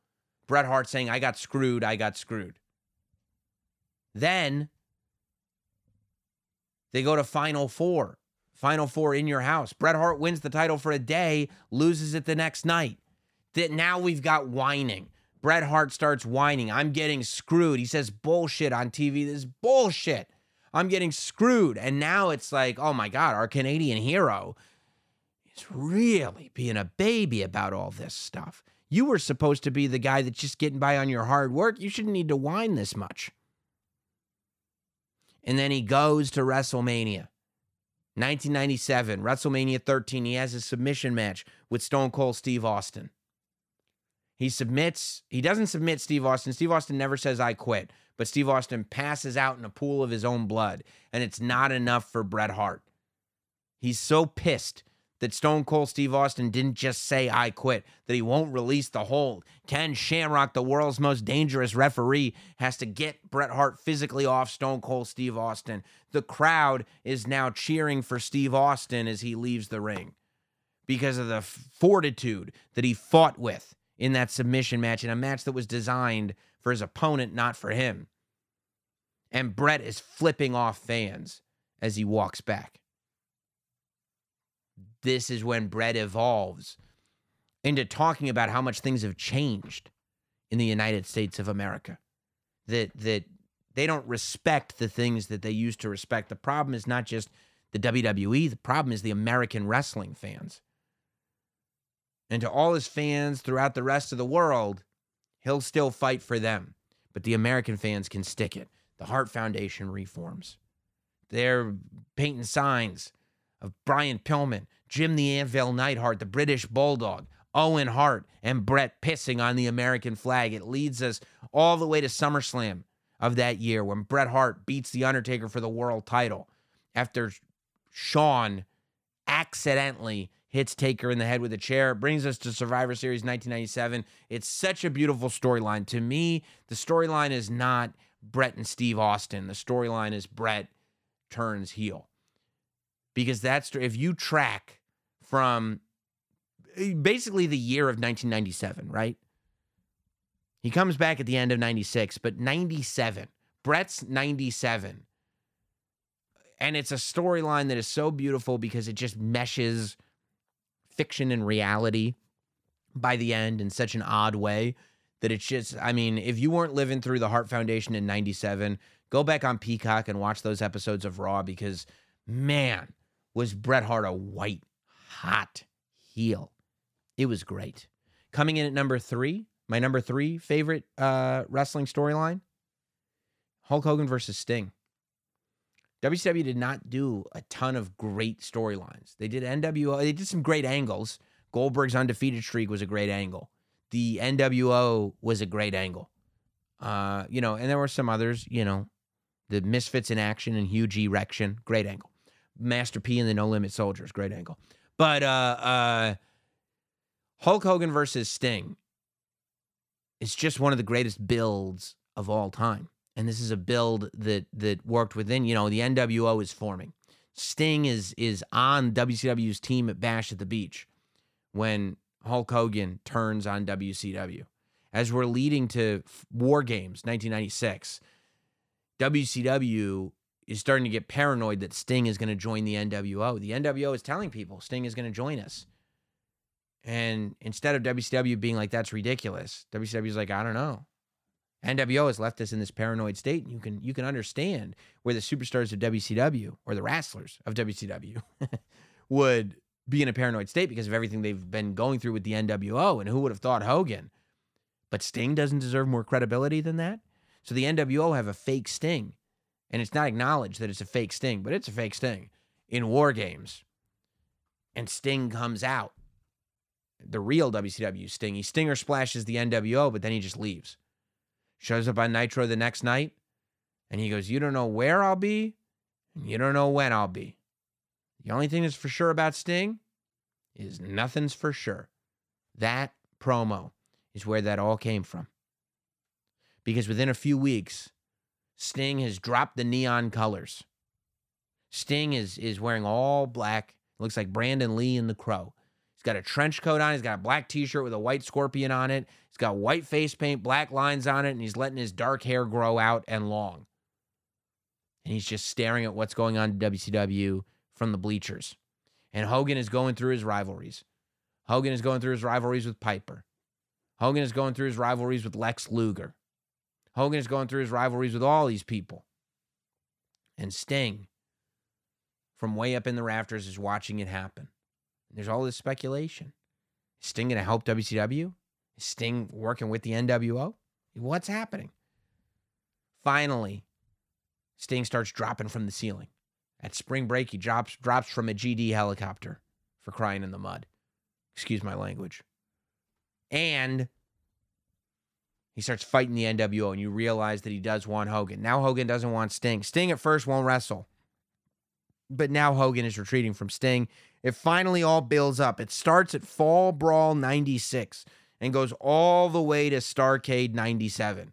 S2: Bret Hart saying, I got screwed, I got screwed. Then they go to Final Four. Final Four in your house. Bret Hart wins the title for a day, loses it the next night. That now we've got whining. Bret Hart starts whining. I'm getting screwed. He says bullshit on TV. This is bullshit. I'm getting screwed. And now it's like, oh my God, our Canadian hero is really being a baby about all this stuff. You were supposed to be the guy that's just getting by on your hard work. You shouldn't need to whine this much. And then he goes to WrestleMania. 1997, WrestleMania 13. He has a submission match with Stone Cold Steve Austin. He submits, he doesn't submit Steve Austin. Steve Austin never says, I quit but Steve Austin passes out in a pool of his own blood, and it's not enough for Bret Hart. He's so pissed that Stone Cold Steve Austin didn't just say, I quit, that he won't release the hold. Ken Shamrock, the world's most dangerous referee, has to get Bret Hart physically off Stone Cold Steve Austin. The crowd is now cheering for Steve Austin as he leaves the ring because of the fortitude that he fought with in that submission match, in a match that was designed for his opponent, not for him. And Bret is flipping off fans as he walks back. This is when Bret evolves into talking about how much things have changed in the United States of America. That that they don't respect the things that they used to respect. The problem is not just the WWE, the problem is the American wrestling fans. And to all his fans throughout the rest of the world, He'll still fight for them, but the American fans can stick it. The Hart Foundation reforms. They're painting signs of Brian Pillman, Jim the Anvil Neidhart, the British Bulldog, Owen Hart, and Bret pissing on the American flag. It leads us all the way to SummerSlam of that year when Bret Hart beats The Undertaker for the world title after Shawn accidentally hits Taker in the head with a chair. brings us to Survivor Series 1997. It's such a beautiful storyline. To me, the storyline is not Bret and Steve Austin. The storyline is Bret turns heel. Because that's if you track from eh, basically the year of 1997, right? He comes back at the end of 96, but 97, Bret's 97. And it's a storyline that is so beautiful because it just meshes fiction and reality by the end in such an odd way that it's just I mean, if you weren't living through the Hart Foundation in 97, go back on Peacock and watch those episodes of Raw because man, was Bret Hart a white hot heel. It was great. Coming in at number 3, my number 3 favorite uh wrestling storyline, Hulk Hogan versus Sting. WCW did not do a ton of great storylines. They did NWO, they did some great angles. Goldberg's undefeated streak was a great angle. The NWO was a great angle. Uh, you know, and there were some others, you know, the Misfits in Action and Huge Erection, great angle. Master P and the No Limit Soldiers, great angle. But uh uh Hulk Hogan versus Sting is just one of the greatest builds of all time and this is a build that that worked within. You know, the NWO is forming. Sting is is on WCW's team at Bash at the Beach when Hulk Hogan turns on WCW. As we're leading to War Games 1996, WCW is starting to get paranoid that Sting is going to join the NWO. The NWO is telling people Sting is going to join us. And instead of WCW being like, that's ridiculous, WCW is like, I don't know. NWO has left us in this paranoid state. And you can you can understand where the superstars of WCW or the wrestlers of WCW would be in a paranoid state because of everything they've been going through with the NWO. And who would have thought Hogan? But Sting doesn't deserve more credibility than that. So the NWO have a fake Sting and it's not acknowledged that it's a fake Sting, but it's a fake Sting in War Games. And Sting comes out, the real WCW Sting. He Stinger splashes the NWO, but then he just leaves. Shows up on Nitro the next night, and he goes, You don't know where I'll be, and you don't know when I'll be. The only thing that's for sure about Sting is nothing's for sure. That promo is where that all came from. Because within a few weeks, Sting has dropped the neon colors. Sting is is wearing all black. Looks like Brandon Lee in The Crow. Got a trench coat on. He's got a black t-shirt with a white scorpion on it. He's got white face paint, black lines on it, and he's letting his dark hair grow out and long. And he's just staring at what's going on in WCW from the bleachers. And Hogan is going through his rivalries. Hogan is going through his rivalries with Piper. Hogan is going through his rivalries with Lex Luger. Hogan is going through his rivalries with all these people. And Sting, from way up in the rafters, is watching it happen. There's all this speculation. Is Sting going to help WCW? Is Sting working with the NWO? What's happening? Finally, Sting starts dropping from the ceiling. At spring break, he drops drops from a GD helicopter for crying in the mud. Excuse my language. And he starts fighting the NWO, and you realize that he does want Hogan. Now Hogan doesn't want Sting. Sting at first won't wrestle, but now Hogan is retreating from Sting. It finally all builds up. It starts at Fall Brawl 96 and goes all the way to Starcade 97.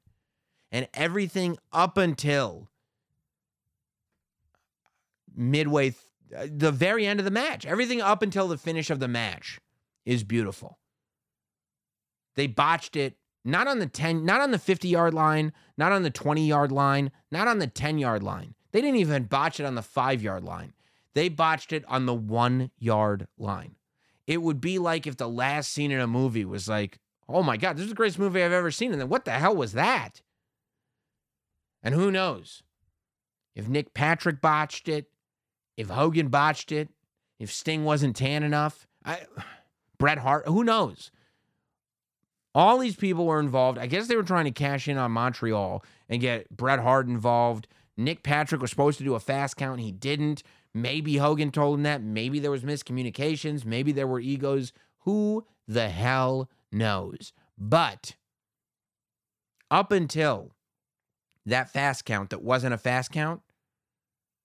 S2: And everything up until midway, th- uh, the very end of the match, everything up until the finish of the match is beautiful. They botched it not on the 10, not on the 50 yard line, not on the 20 yard line, not on the 10 yard line. They didn't even botch it on the five yard line. They botched it on the one yard line. It would be like if the last scene in a movie was like, oh my God, this is the greatest movie I've ever seen. And then what the hell was that? And who knows? If Nick Patrick botched it, if Hogan botched it, if Sting wasn't tan enough, I, Bret Hart, who knows? All these people were involved. I guess they were trying to cash in on Montreal and get Bret Hart involved. Nick Patrick was supposed to do a fast count. He didn't. Maybe Hogan told him that. Maybe there was miscommunications. Maybe there were egos. Who the hell knows? But up until that fast count that wasn't a fast count,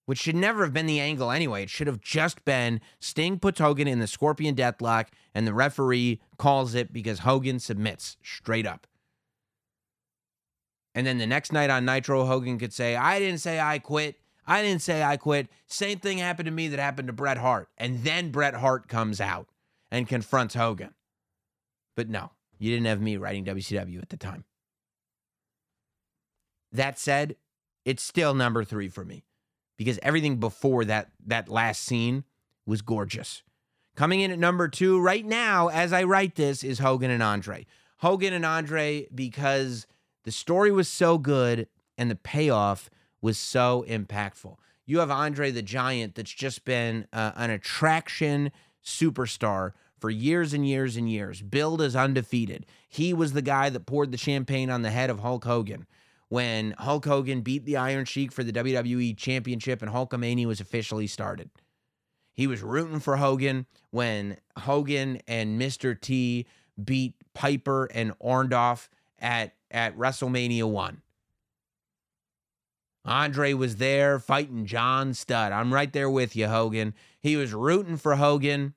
S2: which should never have been the angle anyway. It should have just been Sting puts Hogan in the Scorpion Deathlock, and the referee calls it because Hogan submits straight up. And then the next night on Nitro, Hogan could say, I didn't say I quit. I didn't say I quit. Same thing happened to me that happened to Bret Hart. And then Bret Hart comes out and confronts Hogan. But no, you didn't have me writing WCW at the time. That said, it's still number three for me because everything before that that last scene was gorgeous. Coming in at number two right now, as I write this, is Hogan and Andre. Hogan and Andre because the story was so good and the payoff was so impactful. You have Andre the Giant that's just been uh, an attraction superstar for years and years and years, billed as undefeated. He was the guy that poured the champagne on the head of Hulk Hogan when Hulk Hogan beat the Iron Sheik for the WWE Championship and Hulkamania was officially started. He was rooting for Hogan when Hogan and Mr. T beat Piper and Orndorff at, at WrestleMania 1. Andre was there fighting John Studd. I'm right there with you, Hogan. He was rooting for Hogan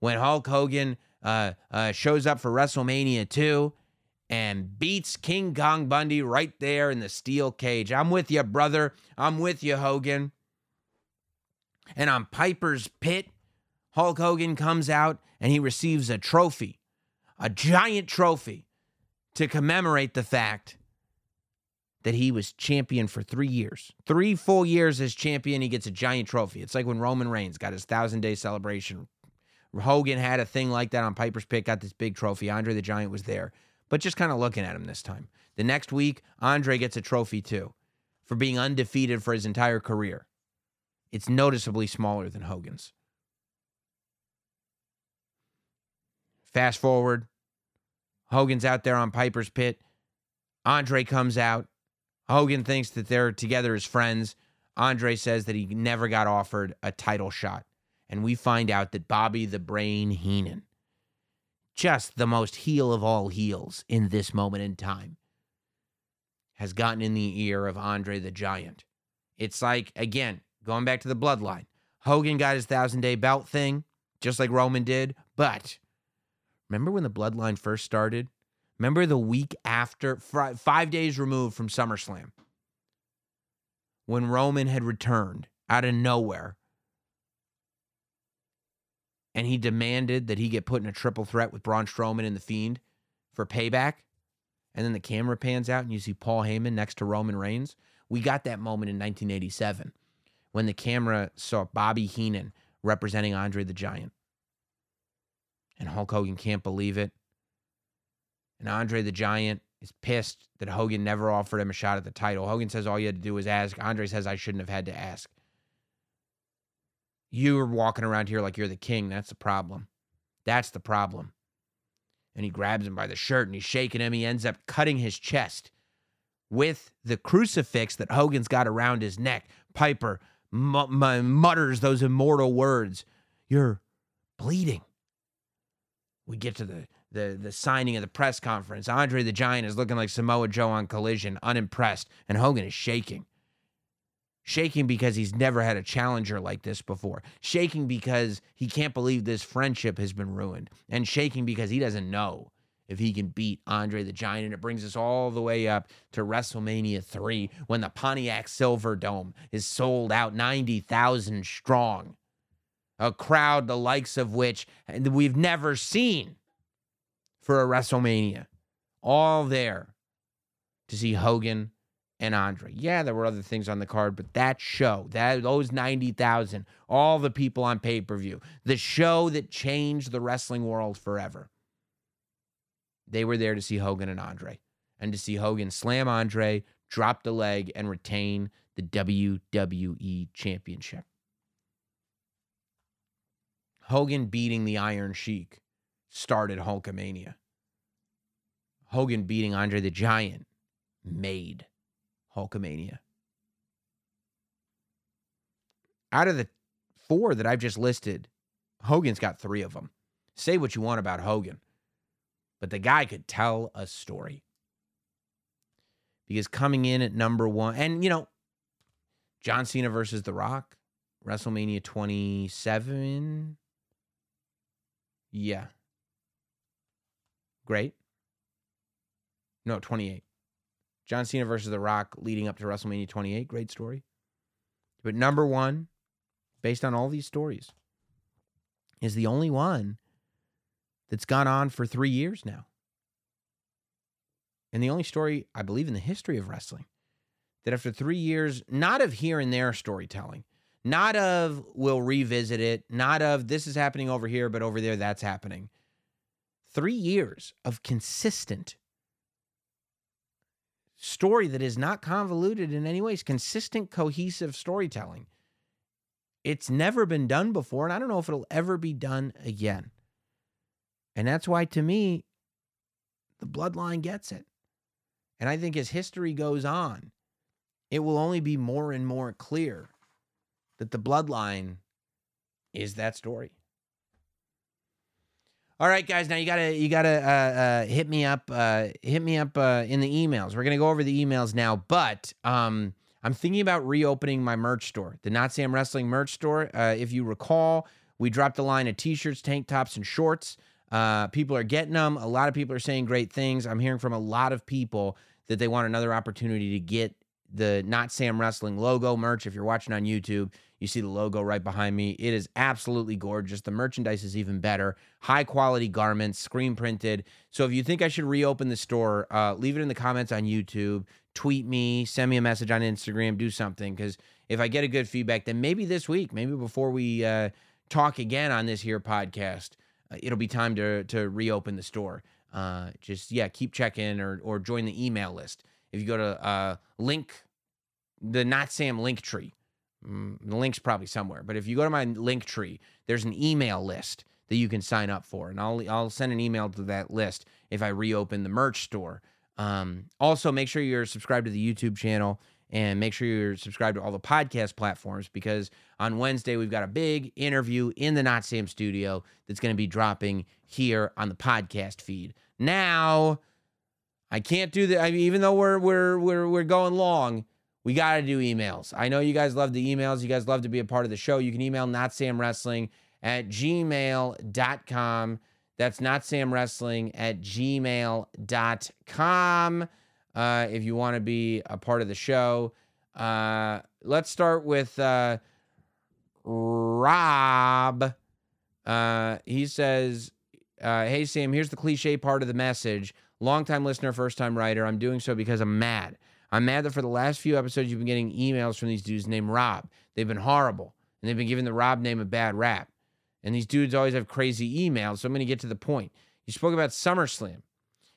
S2: when Hulk Hogan uh, uh, shows up for WrestleMania 2 and beats King Kong Bundy right there in the steel cage. I'm with you, brother. I'm with you, Hogan. And on Piper's Pit, Hulk Hogan comes out and he receives a trophy, a giant trophy, to commemorate the fact that he was champion for three years. Three full years as champion, he gets a giant trophy. It's like when Roman Reigns got his thousand day celebration. Hogan had a thing like that on Piper's Pit, got this big trophy. Andre the Giant was there, but just kind of looking at him this time. The next week, Andre gets a trophy too for being undefeated for his entire career. It's noticeably smaller than Hogan's. Fast forward, Hogan's out there on Piper's Pit. Andre comes out. Hogan thinks that they're together as friends. Andre says that he never got offered a title shot. And we find out that Bobby the Brain Heenan, just the most heel of all heels in this moment in time, has gotten in the ear of Andre the Giant. It's like, again, going back to the bloodline. Hogan got his thousand day belt thing, just like Roman did. But remember when the bloodline first started? Remember the week after, five days removed from SummerSlam, when Roman had returned out of nowhere and he demanded that he get put in a triple threat with Braun Strowman and The Fiend for payback? And then the camera pans out and you see Paul Heyman next to Roman Reigns. We got that moment in 1987 when the camera saw Bobby Heenan representing Andre the Giant. And Hulk Hogan can't believe it. And Andre the Giant is pissed that Hogan never offered him a shot at the title. Hogan says all you had to do was ask. Andre says I shouldn't have had to ask. You're walking around here like you're the king. That's the problem. That's the problem. And he grabs him by the shirt and he's shaking him. He ends up cutting his chest with the crucifix that Hogan's got around his neck. Piper mutters those immortal words You're bleeding. We get to the the the signing of the press conference. Andre the Giant is looking like Samoa Joe on Collision, unimpressed, and Hogan is shaking. Shaking because he's never had a challenger like this before. Shaking because he can't believe this friendship has been ruined. And shaking because he doesn't know if he can beat Andre the Giant. And it brings us all the way up to WrestleMania 3 when the Pontiac Silverdome is sold out 90,000 strong. A crowd the likes of which we've never seen for a WrestleMania. All there to see Hogan and Andre. Yeah, there were other things on the card, but that show, that those 90,000, all the people on pay-per-view, the show that changed the wrestling world forever. They were there to see Hogan and Andre and to see Hogan slam Andre, drop the leg and retain the WWE championship. Hogan beating the Iron Sheik started Hulkamania. Hogan beating Andre the Giant made Hulkamania. Out of the four that I've just listed, Hogan's got three of them. Say what you want about Hogan, but the guy could tell a story. Because coming in at number one, and you know, John Cena versus The Rock, WrestleMania 27. Yeah. Great. No, 28. John Cena versus The Rock leading up to WrestleMania 28. Great story. But number one, based on all these stories, is the only one that's gone on for three years now. And the only story, I believe, in the history of wrestling that after three years, not of here and there storytelling, not of we'll revisit it, not of this is happening over here, but over there that's happening. Three years of consistent story that is not convoluted in any ways, consistent, cohesive storytelling. It's never been done before, and I don't know if it'll ever be done again. And that's why, to me, the bloodline gets it. And I think as history goes on, it will only be more and more clear that the bloodline is that story. All right, guys. Now you gotta you gotta uh, uh, hit me up. Uh, hit me up uh, in the emails. We're gonna go over the emails now, but um, I'm thinking about reopening my merch store, the Notsam Wrestling merch store. Uh, if you recall, we dropped a line of t-shirts, tank tops, and shorts. Uh, people are getting them. A lot of people are saying great things. I'm hearing from a lot of people that they want another opportunity to get the Notsam Wrestling logo merch. If you're watching on YouTube, you see the logo right behind me. It is absolutely gorgeous. The merchandise is even better. High quality garments, screen printed. So if you think I should reopen the store, uh, leave it in the comments on YouTube. Tweet me, send me a message on Instagram, do something. Because if I get a good feedback, then maybe this week, maybe before we uh, talk again on this here podcast, uh, it'll be time to to reopen the store. Uh, just yeah, keep checking or or join the email list. If you go to uh, link the Notsam link tree, mm, the link's probably somewhere. But if you go to my link tree, there's an email list that you can sign up for, and I'll I'll send an email to that list if I reopen the merch store. Um, also, make sure you're subscribed to the YouTube channel and make sure you're subscribed to all the podcast platforms because on Wednesday we've got a big interview in the Notsam studio that's going to be dropping here on the podcast feed. Now, I can't do that. I mean, even though we're we're we're we're going long, we got to do emails. I know you guys love the emails. You guys love to be a part of the show. You can email Notsam Wrestling at gmail.com. That's Notsam Wrestling at gmail.com. Uh, if you want to be a part of the show, uh, let's start with uh, Rob. Uh, he says, uh, Hey, Sam, here's the cliche part of the message. Longtime listener, first time writer. I'm doing so because I'm mad. I'm mad that for the last few episodes, you've been getting emails from these dudes named Rob. They've been horrible, and they've been giving the Rob name a bad rap. And these dudes always have crazy emails, so I'm going to get to the point. You spoke about SummerSlam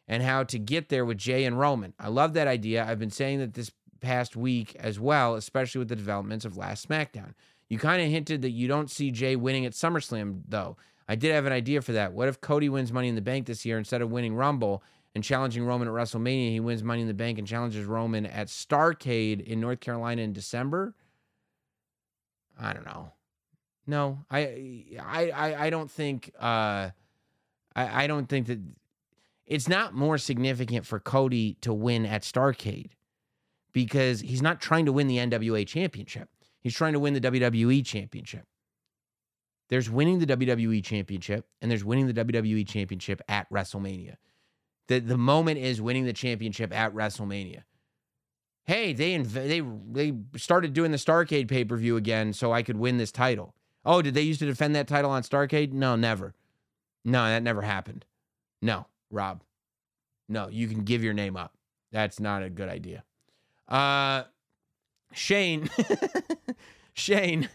S2: and how to get there with Jey and Roman. I love that idea. I've been saying that this past week as well, especially with the developments of last SmackDown. You kind of hinted that you don't see Jey winning at SummerSlam, though. I did have an idea for that. What if Cody wins Money in the Bank this year instead of winning Rumble and challenging Roman at WrestleMania? He wins Money in the Bank and challenges Roman at Starcade in North Carolina in December. I don't know. No, I, I, I, I don't think. Uh, I, I don't think that it's not more significant for Cody to win at Starcade because he's not trying to win the NWA championship. He's trying to win the WWE championship. There's winning the WWE championship and there's winning the WWE championship at WrestleMania. The the moment is winning the championship at WrestleMania. Hey, they inv- they they started doing the Starcade pay-per-view again so I could win this title. Oh, did they used to defend that title on Starcade? No, never. No, that never happened. No, Rob. No, you can give your name up. That's not a good idea. Uh Shane. Shane.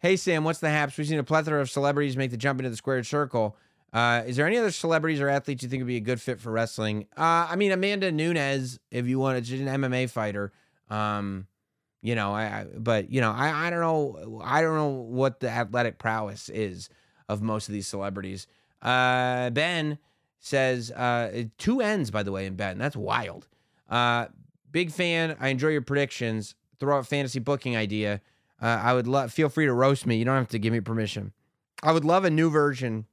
S2: Hey Sam, what's the haps? We've seen a plethora of celebrities make the jump into the squared circle. Uh, is there any other celebrities or athletes you think would be a good fit for wrestling? Uh, I mean, Amanda Nunes, if you want, to, she's an MMA fighter. Um, you know, I, I but you know, I, I don't know, I don't know what the athletic prowess is of most of these celebrities. Uh, Ben says uh, two ends, by the way, in Ben. That's wild. Uh, big fan. I enjoy your predictions. Throw out fantasy booking idea. Uh, I would love. Feel free to roast me. You don't have to give me permission. I would love a new version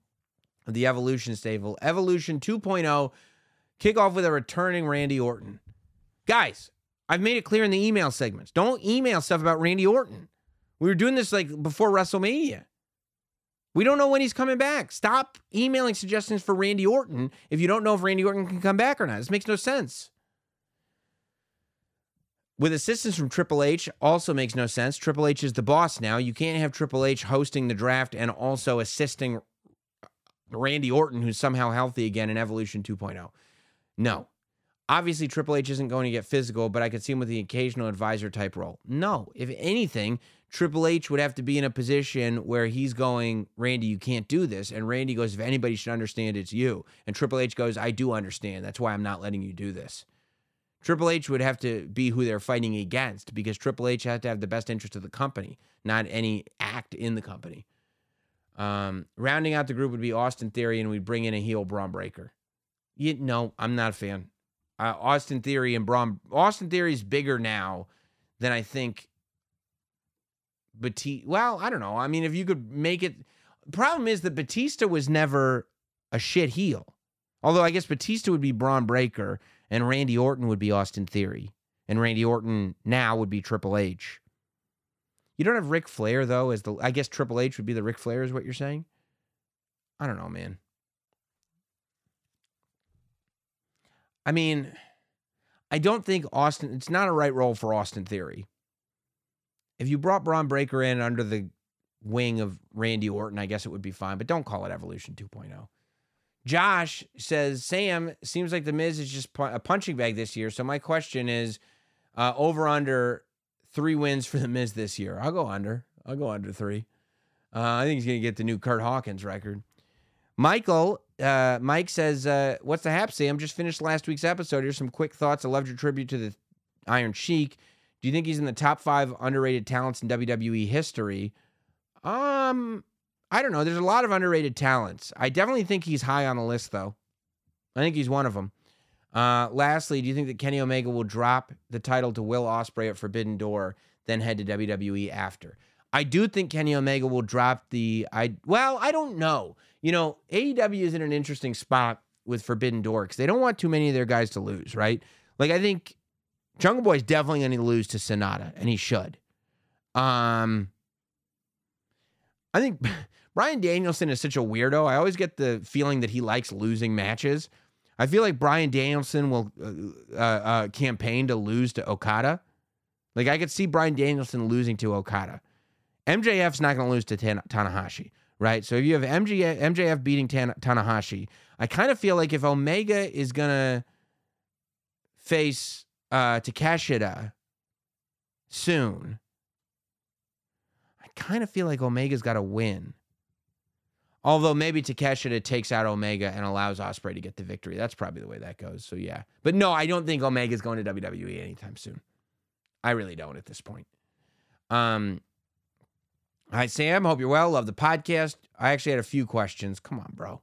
S2: of the Evolution stable. Evolution 2.0. Kick off with a returning Randy Orton. Guys, I've made it clear in the email segments. Don't email stuff about Randy Orton. We were doing this like before WrestleMania. We don't know when he's coming back. Stop emailing suggestions for Randy Orton if you don't know if Randy Orton can come back or not. This makes no sense. With assistance from Triple H, also makes no sense. Triple H is the boss now. You can't have Triple H hosting the draft and also assisting Randy Orton, who's somehow healthy again in Evolution 2.0. No. Obviously, Triple H isn't going to get physical, but I could see him with the occasional advisor type role. No. If anything, Triple H would have to be in a position where he's going, Randy, you can't do this. And Randy goes, if anybody should understand, it's you. And Triple H goes, I do understand. That's why I'm not letting you do this. Triple H would have to be who they're fighting against because Triple H has to have the best interest of the company, not any act in the company. Um, rounding out the group would be Austin Theory, and we'd bring in a heel Bron Breakker. You, no, I'm not a fan. Uh, Austin Theory and Bron. Austin Theory is bigger now than I think. Batista. Well, I don't know. I mean, if you could make it. Problem is that Batista was never a shit heel. Although I guess Batista would be Bron Breakker and Randy Orton would be Austin Theory. And Randy Orton now would be Triple H. You don't have Ric Flair though, as the I guess Triple H would be the Ric Flair, is what you're saying? I don't know, man. I mean, I don't think Austin, it's not a right role for Austin Theory. If you brought Bron Breakker in under the wing of Randy Orton, I guess it would be fine, but don't call it Evolution 2.0. Josh says, Sam, seems like The Miz is just a punching bag this year. So my question is uh, over under three wins for The Miz this year. I'll go under. I'll go under three. Uh, I think he's going to get the new Curt Hawkins record. Michael, uh, Mike says, uh, "What's the hap, Sam? Just finished last week's episode. Here's some quick thoughts. I loved your tribute to the Iron Sheik. Do you think he's in the top five underrated talents in WWE history? Um, I don't know. There's a lot of underrated talents. I definitely think he's high on the list, though. I think he's one of them. Uh, lastly, do you think that Kenny Omega will drop the title to Will Ospreay at Forbidden Door, then head to WWE after? I do think Kenny Omega will drop the I well, I don't know. You know, AEW is in an interesting spot with Forbidden Door because they don't want too many of their guys to lose, right? Like I think Jungle Boy's definitely going to lose to Sanada, and he should. Um, I think Bryan Danielson is such a weirdo. I always get the feeling that he likes losing matches. I feel like Bryan Danielson will uh, uh, uh, campaign to lose to Okada. Like I could see Bryan Danielson losing to Okada. MJF's not going to lose to Tan- Tanahashi, right? So if you have MJF, MJF beating Tan- Tanahashi, I kind of feel like if Omega is going to face uh, soon, I kind of feel like Omega's got to win. Although maybe Takeshita takes out Omega and allows Ospreay to get the victory. That's probably the way that goes. So yeah. But no, I don't think Omega's going to WWE anytime soon. I really don't at this point. Um Hi Sam, hope you're well. Love the podcast. I actually had a few questions. Come on, bro.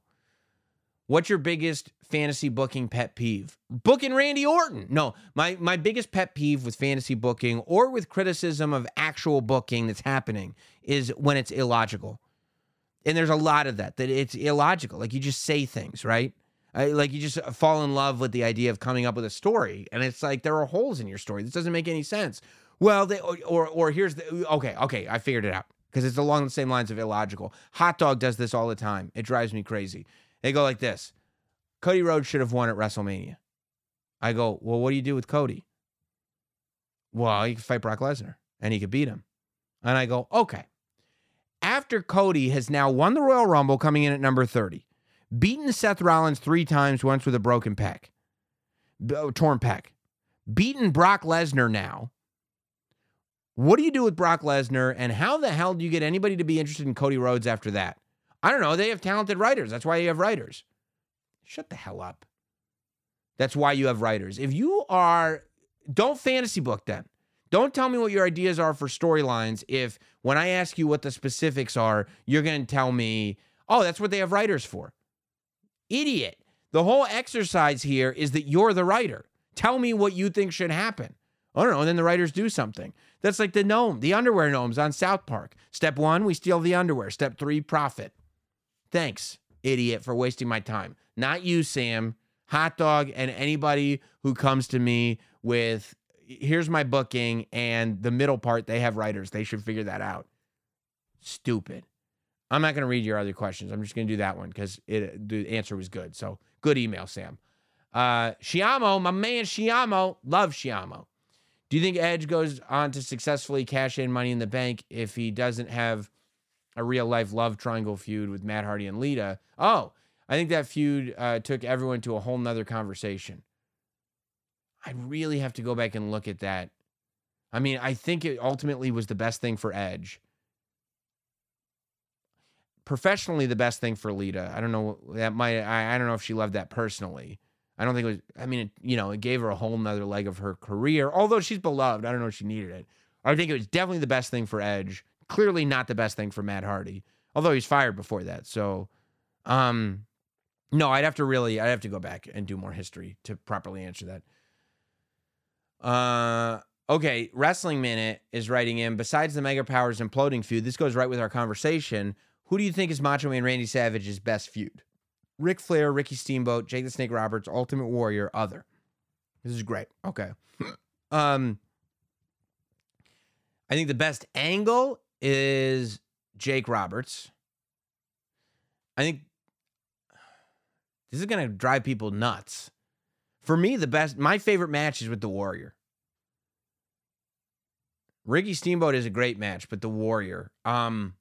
S2: What's your biggest fantasy booking pet peeve? Booking Randy Orton. No, my my biggest pet peeve with fantasy booking or with criticism of actual booking that's happening is when it's illogical. And there's a lot of that that it's illogical. Like you just say things, right? I, like you just fall in love with the idea of coming up with a story, and it's like there are holes in your story. This doesn't make any sense. Well, they or or, here's the okay, okay, I figured it out because it's along the same lines of illogical. Hot Dog does this all the time. It drives me crazy. They go like this Cody Rhodes should have won at WrestleMania. I go, well, what do you do with Cody? Well, he could fight Brock Lesnar and he could beat him. And I go, okay. After Cody has now won the Royal Rumble coming in at number 30, beaten Seth Rollins three times, once with a broken pec, oh, torn pec, beaten Brock Lesnar now. What do you do with Brock Lesnar, and how the hell do you get anybody to be interested in Cody Rhodes after that? I don't know. They have talented writers. That's why you have writers. Shut the hell up. That's why you have writers. If you are, don't fantasy book then. Don't tell me what your ideas are for storylines if when I ask you what the specifics are, you're going to tell me, oh, that's what they have writers for. Idiot. The whole exercise here is that you're the writer. Tell me what you think should happen. I don't know. And then the writers do something. That's like the gnome, the underwear gnomes on South Park. Step one, we steal the underwear. Step three, profit. Thanks, idiot, for wasting my time. Not you, Sam. Hot dog and anybody who comes to me with here's my booking and the middle part they have writers. They should figure that out. Stupid. I'm not going to read your other questions. I'm just going to do that one because it the answer was good. So good email, Sam. Uh, Shiamo, my man Shiamo, love Shiamo. Do you think Edge goes on to successfully cash in Money in the Bank if he doesn't have a real life love triangle feud with Matt Hardy and Lita? Oh, I think that feud uh, took everyone to a whole nother conversation. I really have to go back and look at that. I mean, I think it ultimately was the best thing for Edge. Professionally, the best thing for Lita. I don't know that might. I, I don't know if she loved that personally. I don't think it was. I mean, it, you know, it gave her a whole nother leg of her career. Although she's beloved, I don't know if she needed it. I think it was definitely the best thing for Edge. Clearly, not the best thing for Matt Hardy. Although he's fired before that, so um, no, I'd have to really, I'd have to go back and do more history to properly answer that. Uh, okay, Wrestling Minute is writing in. Besides the Mega Powers imploding feud, this goes right with our conversation. Who do you think is Macho Man Randy Savage's best feud? Ric Flair, Ricky Steamboat, Jake the Snake Roberts, Ultimate Warrior, other. This is great. Okay. um, I think the best angle is Jake Roberts. I think this is going to drive people nuts. For me, the best, my favorite match is with the Warrior. Ricky Steamboat is a great match, but the Warrior. Um,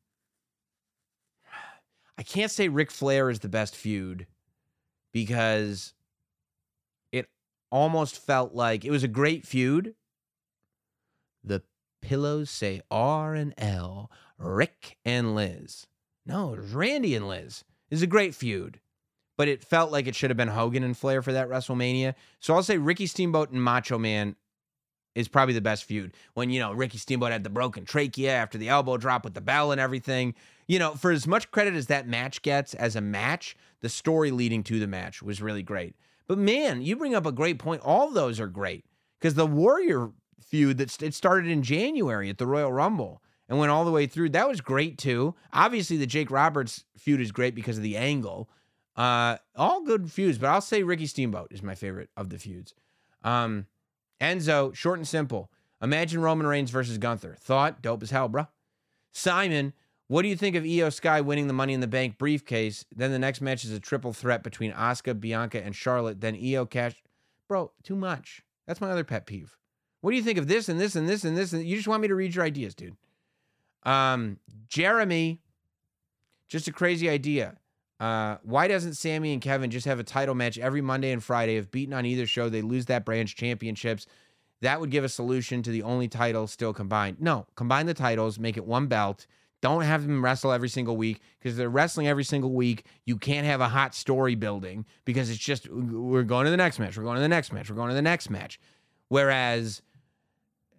S2: I can't say Ric Flair is the best feud because it almost felt like it was a great feud. The pillows say R and L, Rick and Liz. No, it was Randy and Liz. It's a great feud, but it felt like it should have been Hogan and Flair for that WrestleMania. So I'll say Ricky Steamboat and Macho Man is probably the best feud. When, you know, Ricky Steamboat had the broken trachea after the elbow drop with the bell and everything. You know, for as much credit as that match gets as a match, the story leading to the match was really great. But man, you bring up a great point. All those are great because the Warrior feud that it started in January at the Royal Rumble and went all the way through. That was great too. Obviously, the Jake Roberts feud is great because of the angle. Uh, all good feuds, but I'll say Ricky Steamboat is my favorite of the feuds. Um, Enzo, short and simple. Imagine Roman Reigns versus Gunther. Thought, dope as hell, bro. Simon, what do you think of Iyo Sky winning the Money in the Bank briefcase? Then the next match is a triple threat between Asuka, Bianca, and Charlotte. Then Iyo cash. Bro, too much. That's my other pet peeve. What do you think of this and this and this and this? And you just want me to read your ideas, dude. Um, Jeremy, just a crazy idea. Uh, why doesn't Sami and Kevin just have a title match every Monday and Friday? If beaten on either show, they lose that branch championships. That would give a solution to the only title still combined. No, combine the titles, make it one belt. Don't have them wrestle every single week because they're wrestling every single week. You can't have a hot story building because it's just we're going to the next match, we're going to the next match, we're going to the next match. Whereas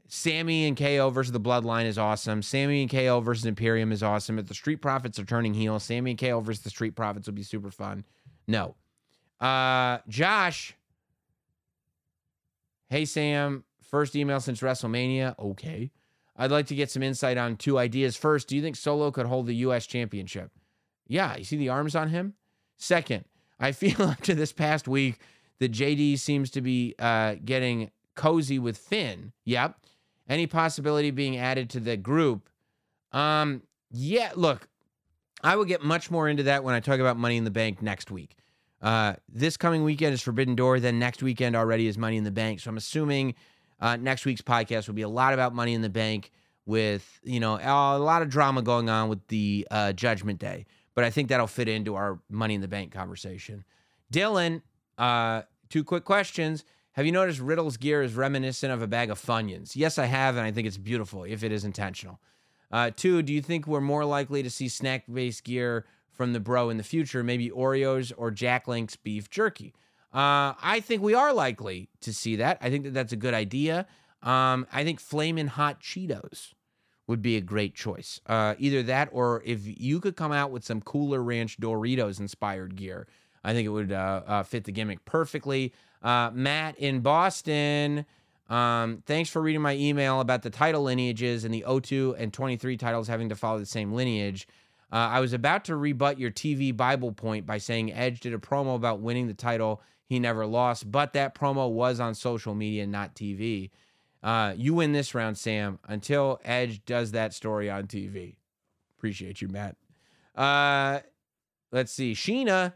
S2: Sami and KO versus the Bloodline is awesome. Sami and KO versus Imperium is awesome. If the Street Profits are turning heel, Sami and KO versus the Street Profits will be super fun. No. Uh Josh. Hey Sam, first email since WrestleMania. Okay. I'd like to get some insight on two ideas. First, do you think Solo could hold the US championship? Yeah, you see the arms on him? Second, I feel up to this past week that JD seems to be uh, getting cozy with Finn. Yep any possibility being added to the group. Um, yeah, look, I will get much more into that when I talk about Money in the Bank next week. Uh, this coming weekend is Forbidden Door. Then next weekend already is Money in the Bank. So I'm assuming uh, next week's podcast will be a lot about Money in the Bank with you know a lot of drama going on with the uh, Judgment Day. But I think that'll fit into our Money in the Bank conversation. Dylan, uh, two quick questions. Have you noticed Riddle's gear is reminiscent of a bag of Funyuns? Yes, I have, and I think it's beautiful if it is intentional. Uh, two, do you think we're more likely to see snack based gear from the bro in the future, maybe Oreos or Jack Link's beef jerky? Uh, I think we are likely to see that. I think that that's a good idea. Um, I think Flamin' Hot Cheetos would be a great choice. Uh, either that or if you could come out with some Cooler Ranch Doritos inspired gear, I think it would uh, uh, fit the gimmick perfectly. Uh, Matt in Boston. Um, thanks for reading my email about the title lineages and the O2 and 23 titles having to follow the same lineage. Uh, I was about to rebut your TV Bible point by saying Edge did a promo about winning the title he never lost, but that promo was on social media, not TV. Uh, you win this round, Sam, until Edge does that story on TV. Appreciate you, Matt. Uh, let's see. Sheena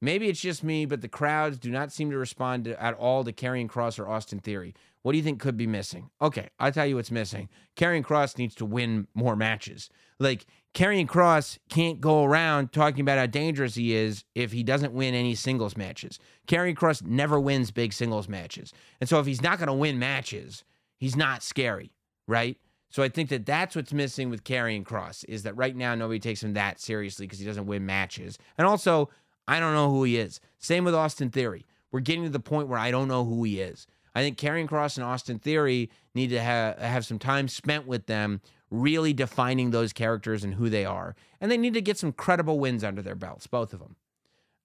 S2: Maybe it's just me, but the crowds do not seem to respond to, at all to Karrion Kross or Austin Theory. What do you think could be missing? Okay, I'll tell you what's missing. Karrion Kross needs to win more matches. Like, Karrion Kross can't go around talking about how dangerous he is if he doesn't win any singles matches. Karrion Kross never wins big singles matches. And so if he's not going to win matches, he's not scary, right? So I think that that's what's missing with Karrion Kross is that right now nobody takes him that seriously because he doesn't win matches. And also, I don't know who he is. Same with Austin Theory. We're getting to the point where I don't know who he is. I think Karrion Kross and Austin Theory need to have have some time spent with them, really defining those characters and who they are, and they need to get some credible wins under their belts, both of them.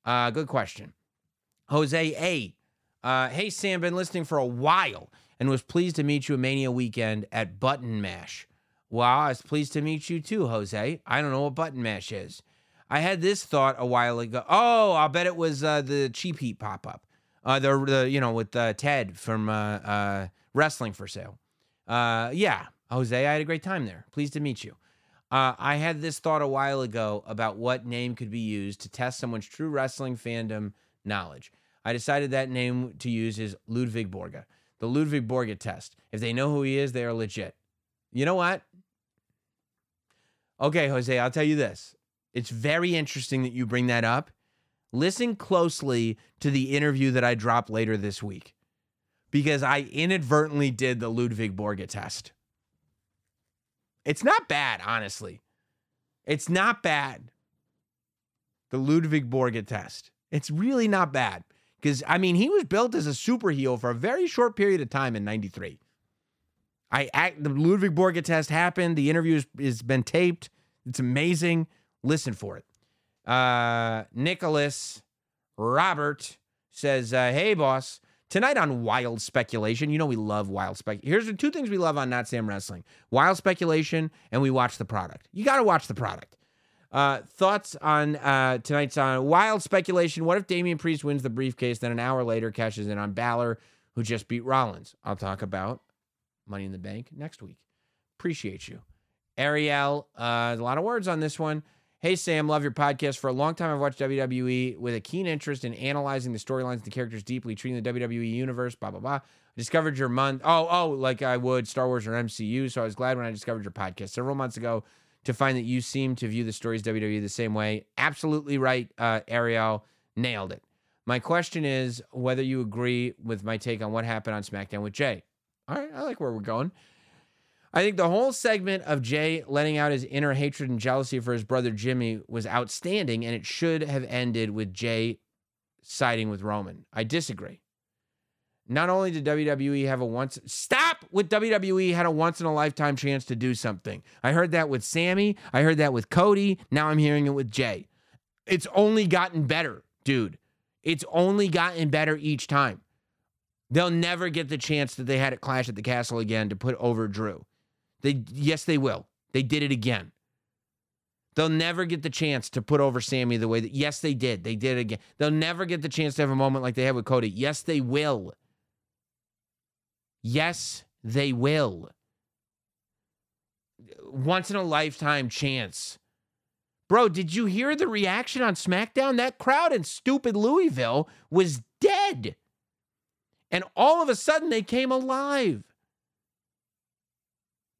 S2: Uh, good question, Jose A. Uh, hey Sam, been listening for a while and was pleased to meet you a Mania weekend at Button Mash. Well, I was pleased to meet you too, Jose. I don't know what Button Mash is. I had this thought a while ago. Oh, I'll bet it was uh, the Cheap Heat pop up. Uh, the, the you know with uh, Ted from uh, uh, Wrestling for Sale. Uh, yeah, Jose, I had a great time there. Pleased to meet you. I had this thought a while ago about what name could be used to test someone's true wrestling fandom knowledge. I decided that name to use is Ludwig Borga, the Ludwig Borga test. If they know who he is, they are legit. You know what? Okay, Jose, I'll tell you this. It's very interesting that you bring that up. Listen closely to the interview that I dropped later this week because I inadvertently did the Ludwig Borga test. It's not bad, honestly. It's not bad. The Ludwig Borga test. It's really not bad because, I mean, he was built as a super heel for a very short period of time in 93. I act, the Ludwig Borga test happened. The interview has, has been taped. It's amazing. Listen for it. Uh, Nicholas Robert says, uh, "Hey, boss." Tonight on Wild Speculation, you know we love wild spec. Here's the two things we love on Notsam Wrestling: wild speculation, and we watch the product. You got to watch the product. Uh, thoughts on uh, tonight's on Wild Speculation? What if Damian Priest wins the briefcase, then an hour later cashes in on Balor, who just beat Rollins? I'll talk about Money in the Bank next week. Appreciate you. Ariel, uh, a lot of words on this one. Hey, Sam, love your podcast. For a long time, I've watched WWE with a keen interest in analyzing the storylines and the characters deeply, treating the WWE universe, blah, blah, blah. I discovered your month. Oh, oh, like I would Star Wars or MCU. So I was glad when I discovered your podcast several months ago to find that you seem to view the stories WWE the same way. Absolutely right, uh, Ariel. Nailed it. My question is whether you agree with my take on what happened on SmackDown with Jey. All right, I like where we're going. I think the whole segment of Jey letting out his inner hatred and jealousy for his brother Jimmy was outstanding, and it should have ended with Jey siding with Roman. I disagree. Not only did WWE have a once stop with WWE had a once in a lifetime chance to do something. I heard that with Sami, I heard that with Cody, now I'm hearing it with Jey. It's only gotten better, dude. It's only gotten better each time. They'll never get the chance that they had at Clash at the Castle again to put over Drew. They yes, they will. They did it again. They'll never get the chance to put over Sami the way that yes, they did. They did it again. They'll never get the chance to have a moment like they had with Cody. Yes, they will. Yes, they will. Once in a lifetime chance. Bro, did you hear the reaction on SmackDown? That crowd in stupid Louisville was dead. And all of a sudden they came alive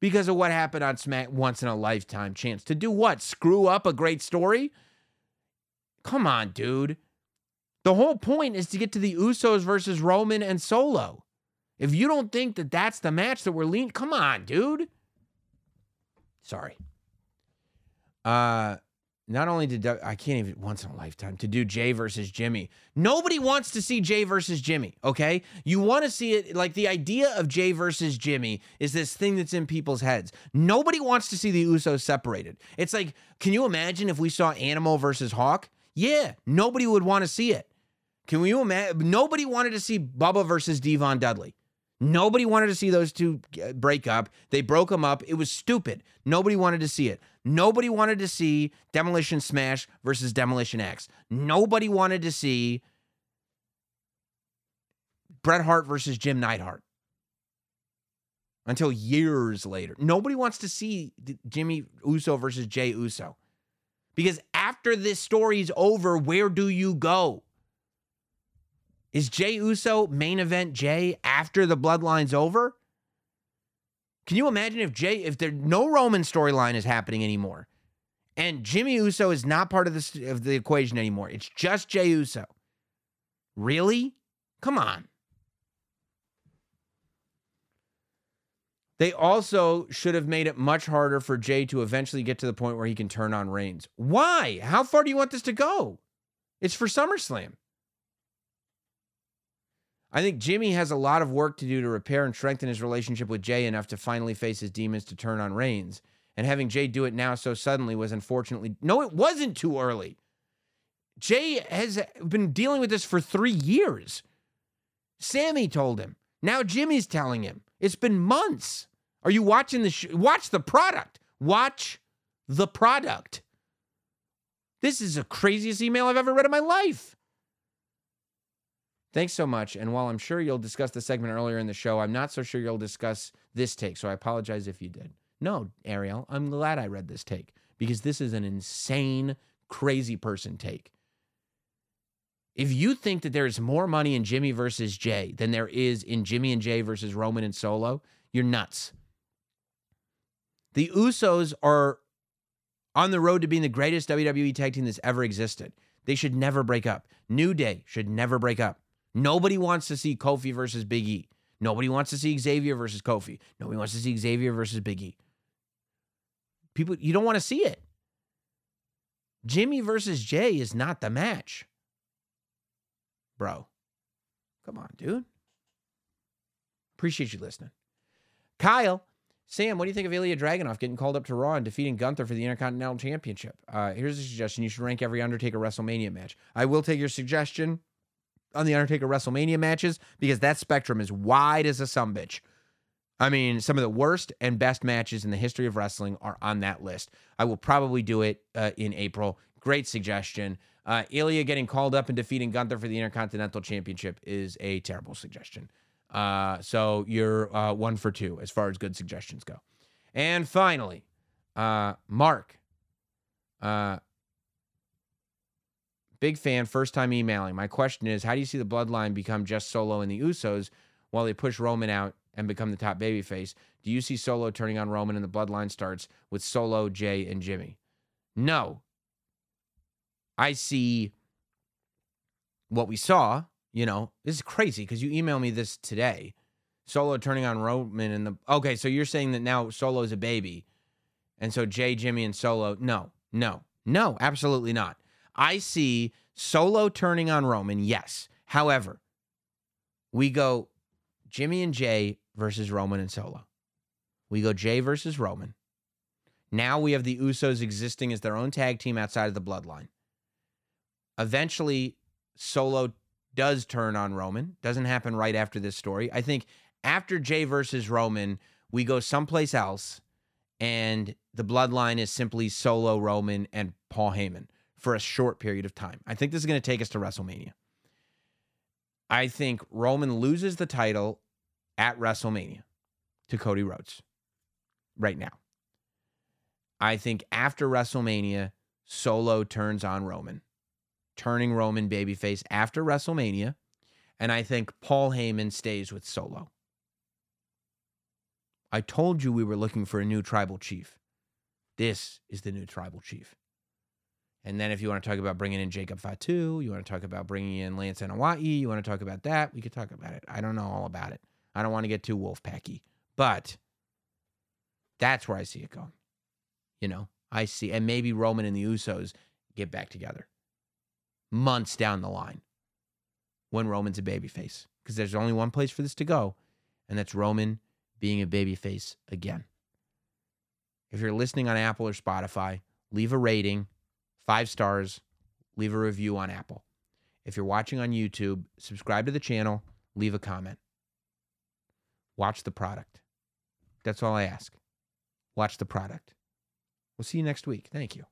S2: because of what happened on Smack once in a lifetime chance. To do what? Screw up a great story? Come on, dude. The whole point is to get to the Usos versus Roman and Solo. If you don't think that that's the match that we're lean, come on, dude. Sorry. Uh not only did I can't even once in a lifetime to do Jey versus Jimmy. Nobody wants to see Jey versus Jimmy, okay? You want to see it like the idea of Jey versus Jimmy is this thing that's in people's heads. Nobody wants to see the Usos separated. It's like, can you imagine if we saw Animal versus Hawk? Yeah, nobody would want to see it. Can you imagine? Nobody wanted to see Bubba versus D-Von Dudley. Nobody wanted to see those two uh, break up. They broke them up. It was stupid. Nobody wanted to see it. Nobody wanted to see Demolition Smash versus Demolition Ax. Nobody wanted to see Bret Hart versus Jim Neidhart until years later. Nobody wants to see Jimmy Uso versus Jey Uso. Because after this story's over, where do you go? Is Jey Uso main event Jey after the bloodline's over? Can you imagine if Jey, if there no Roman storyline is happening anymore, and Jimmy Uso is not part of the of the equation anymore? It's just Jey Uso. Really? Come on. They also should have made it much harder for Jey to eventually get to the point where he can turn on Reigns. Why? How far do you want this to go? It's for SummerSlam. I think Jimmy has a lot of work to do to repair and strengthen his relationship with Jey enough to finally face his demons to turn on Reigns. And having Jey do it now so suddenly was unfortunately no, it wasn't too early. Jey has been dealing with this for three years. Sami told him. Now Jimmy's telling him. It's been months. Are you watching the sh- watch the product? Watch the product. This is the craziest email I've ever read in my life. Thanks so much. And while I'm sure you'll discuss the segment earlier in the show, I'm not so sure you'll discuss this take. So I apologize if you did. No, Ariel, I'm glad I read this take because this is an insane, crazy person take. If you think that there is more money in Jimmy versus Jey than there is in Jimmy and Jey versus Roman and Solo, you're nuts. The Usos are on the road to being the greatest WWE tag team that's ever existed. They should never break up. New Day should never break up. Nobody wants to see Kofi versus Big E. Nobody wants to see Xavier versus Kofi. Nobody wants to see Xavier versus Big E. People, you don't want to see it. Jimmy versus Jey is not the match. Bro, come on, dude. Appreciate you listening. Kyle, Sam, what do you think of Ilja Dragunov getting called up to Raw and defeating Gunther for the Intercontinental Championship? Uh, here's a suggestion. You should rank every Undertaker WrestleMania match. I will take your suggestion on the Undertaker WrestleMania matches because that spectrum is wide as a sumbitch. I mean, some of the worst and best matches in the history of wrestling are on that list. I will probably do it uh, in April. Great suggestion. Uh, Ilja getting called up and defeating Gunther for the Intercontinental Championship is a terrible suggestion. Uh, so you're uh, one for two as far as good suggestions go. And finally, uh, Mark, uh, big fan, first time emailing. My question is, how do you see the bloodline become just Solo and the Usos while they push Roman out and become the top babyface? Do you see Solo turning on Roman and the bloodline starts with Solo, Jey, and Jimmy? No. I see what we saw. You know, this is crazy because you emailed me this today. Solo turning on Roman and the okay, so you're saying that now Solo's a baby, and so Jey, Jimmy, and Solo. No, no, no, absolutely not. I see Solo turning on Roman. Yes, however, we go Jimmy and Jey versus Roman and Solo. We go Jey versus Roman. Now we have the Usos existing as their own tag team outside of the bloodline. Eventually, Solo does turn on Roman. Doesn't happen right after this story. I think after Jey versus Roman, we go someplace else, and the bloodline is simply Solo, Roman, and Paul Heyman for a short period of time. I think this is going to take us to WrestleMania. I think Roman loses the title at WrestleMania to Cody Rhodes right now. I think after WrestleMania, Solo turns on Roman, turning Roman babyface after WrestleMania. And I think Paul Heyman stays with Solo. I told you we were looking for a new tribal chief. This is the new tribal chief. And then if you want to talk about bringing in Jacob Fatu, you want to talk about bringing in Lance Anoa'i, you want to talk about that, we could talk about it. I don't know all about it. I don't want to get too wolfpacky, but that's where I see it going. You know, I see, and maybe Roman and the Usos get back together months down the line when Roman's a babyface, because there's only one place for this to go, and that's Roman being a babyface again. If you're listening on Apple or Spotify, leave a rating, five stars, leave a review on Apple. If you're watching on YouTube, subscribe to the channel, leave a comment. Watch the product. That's all I ask. Watch the product. We'll see you next week. Thank you.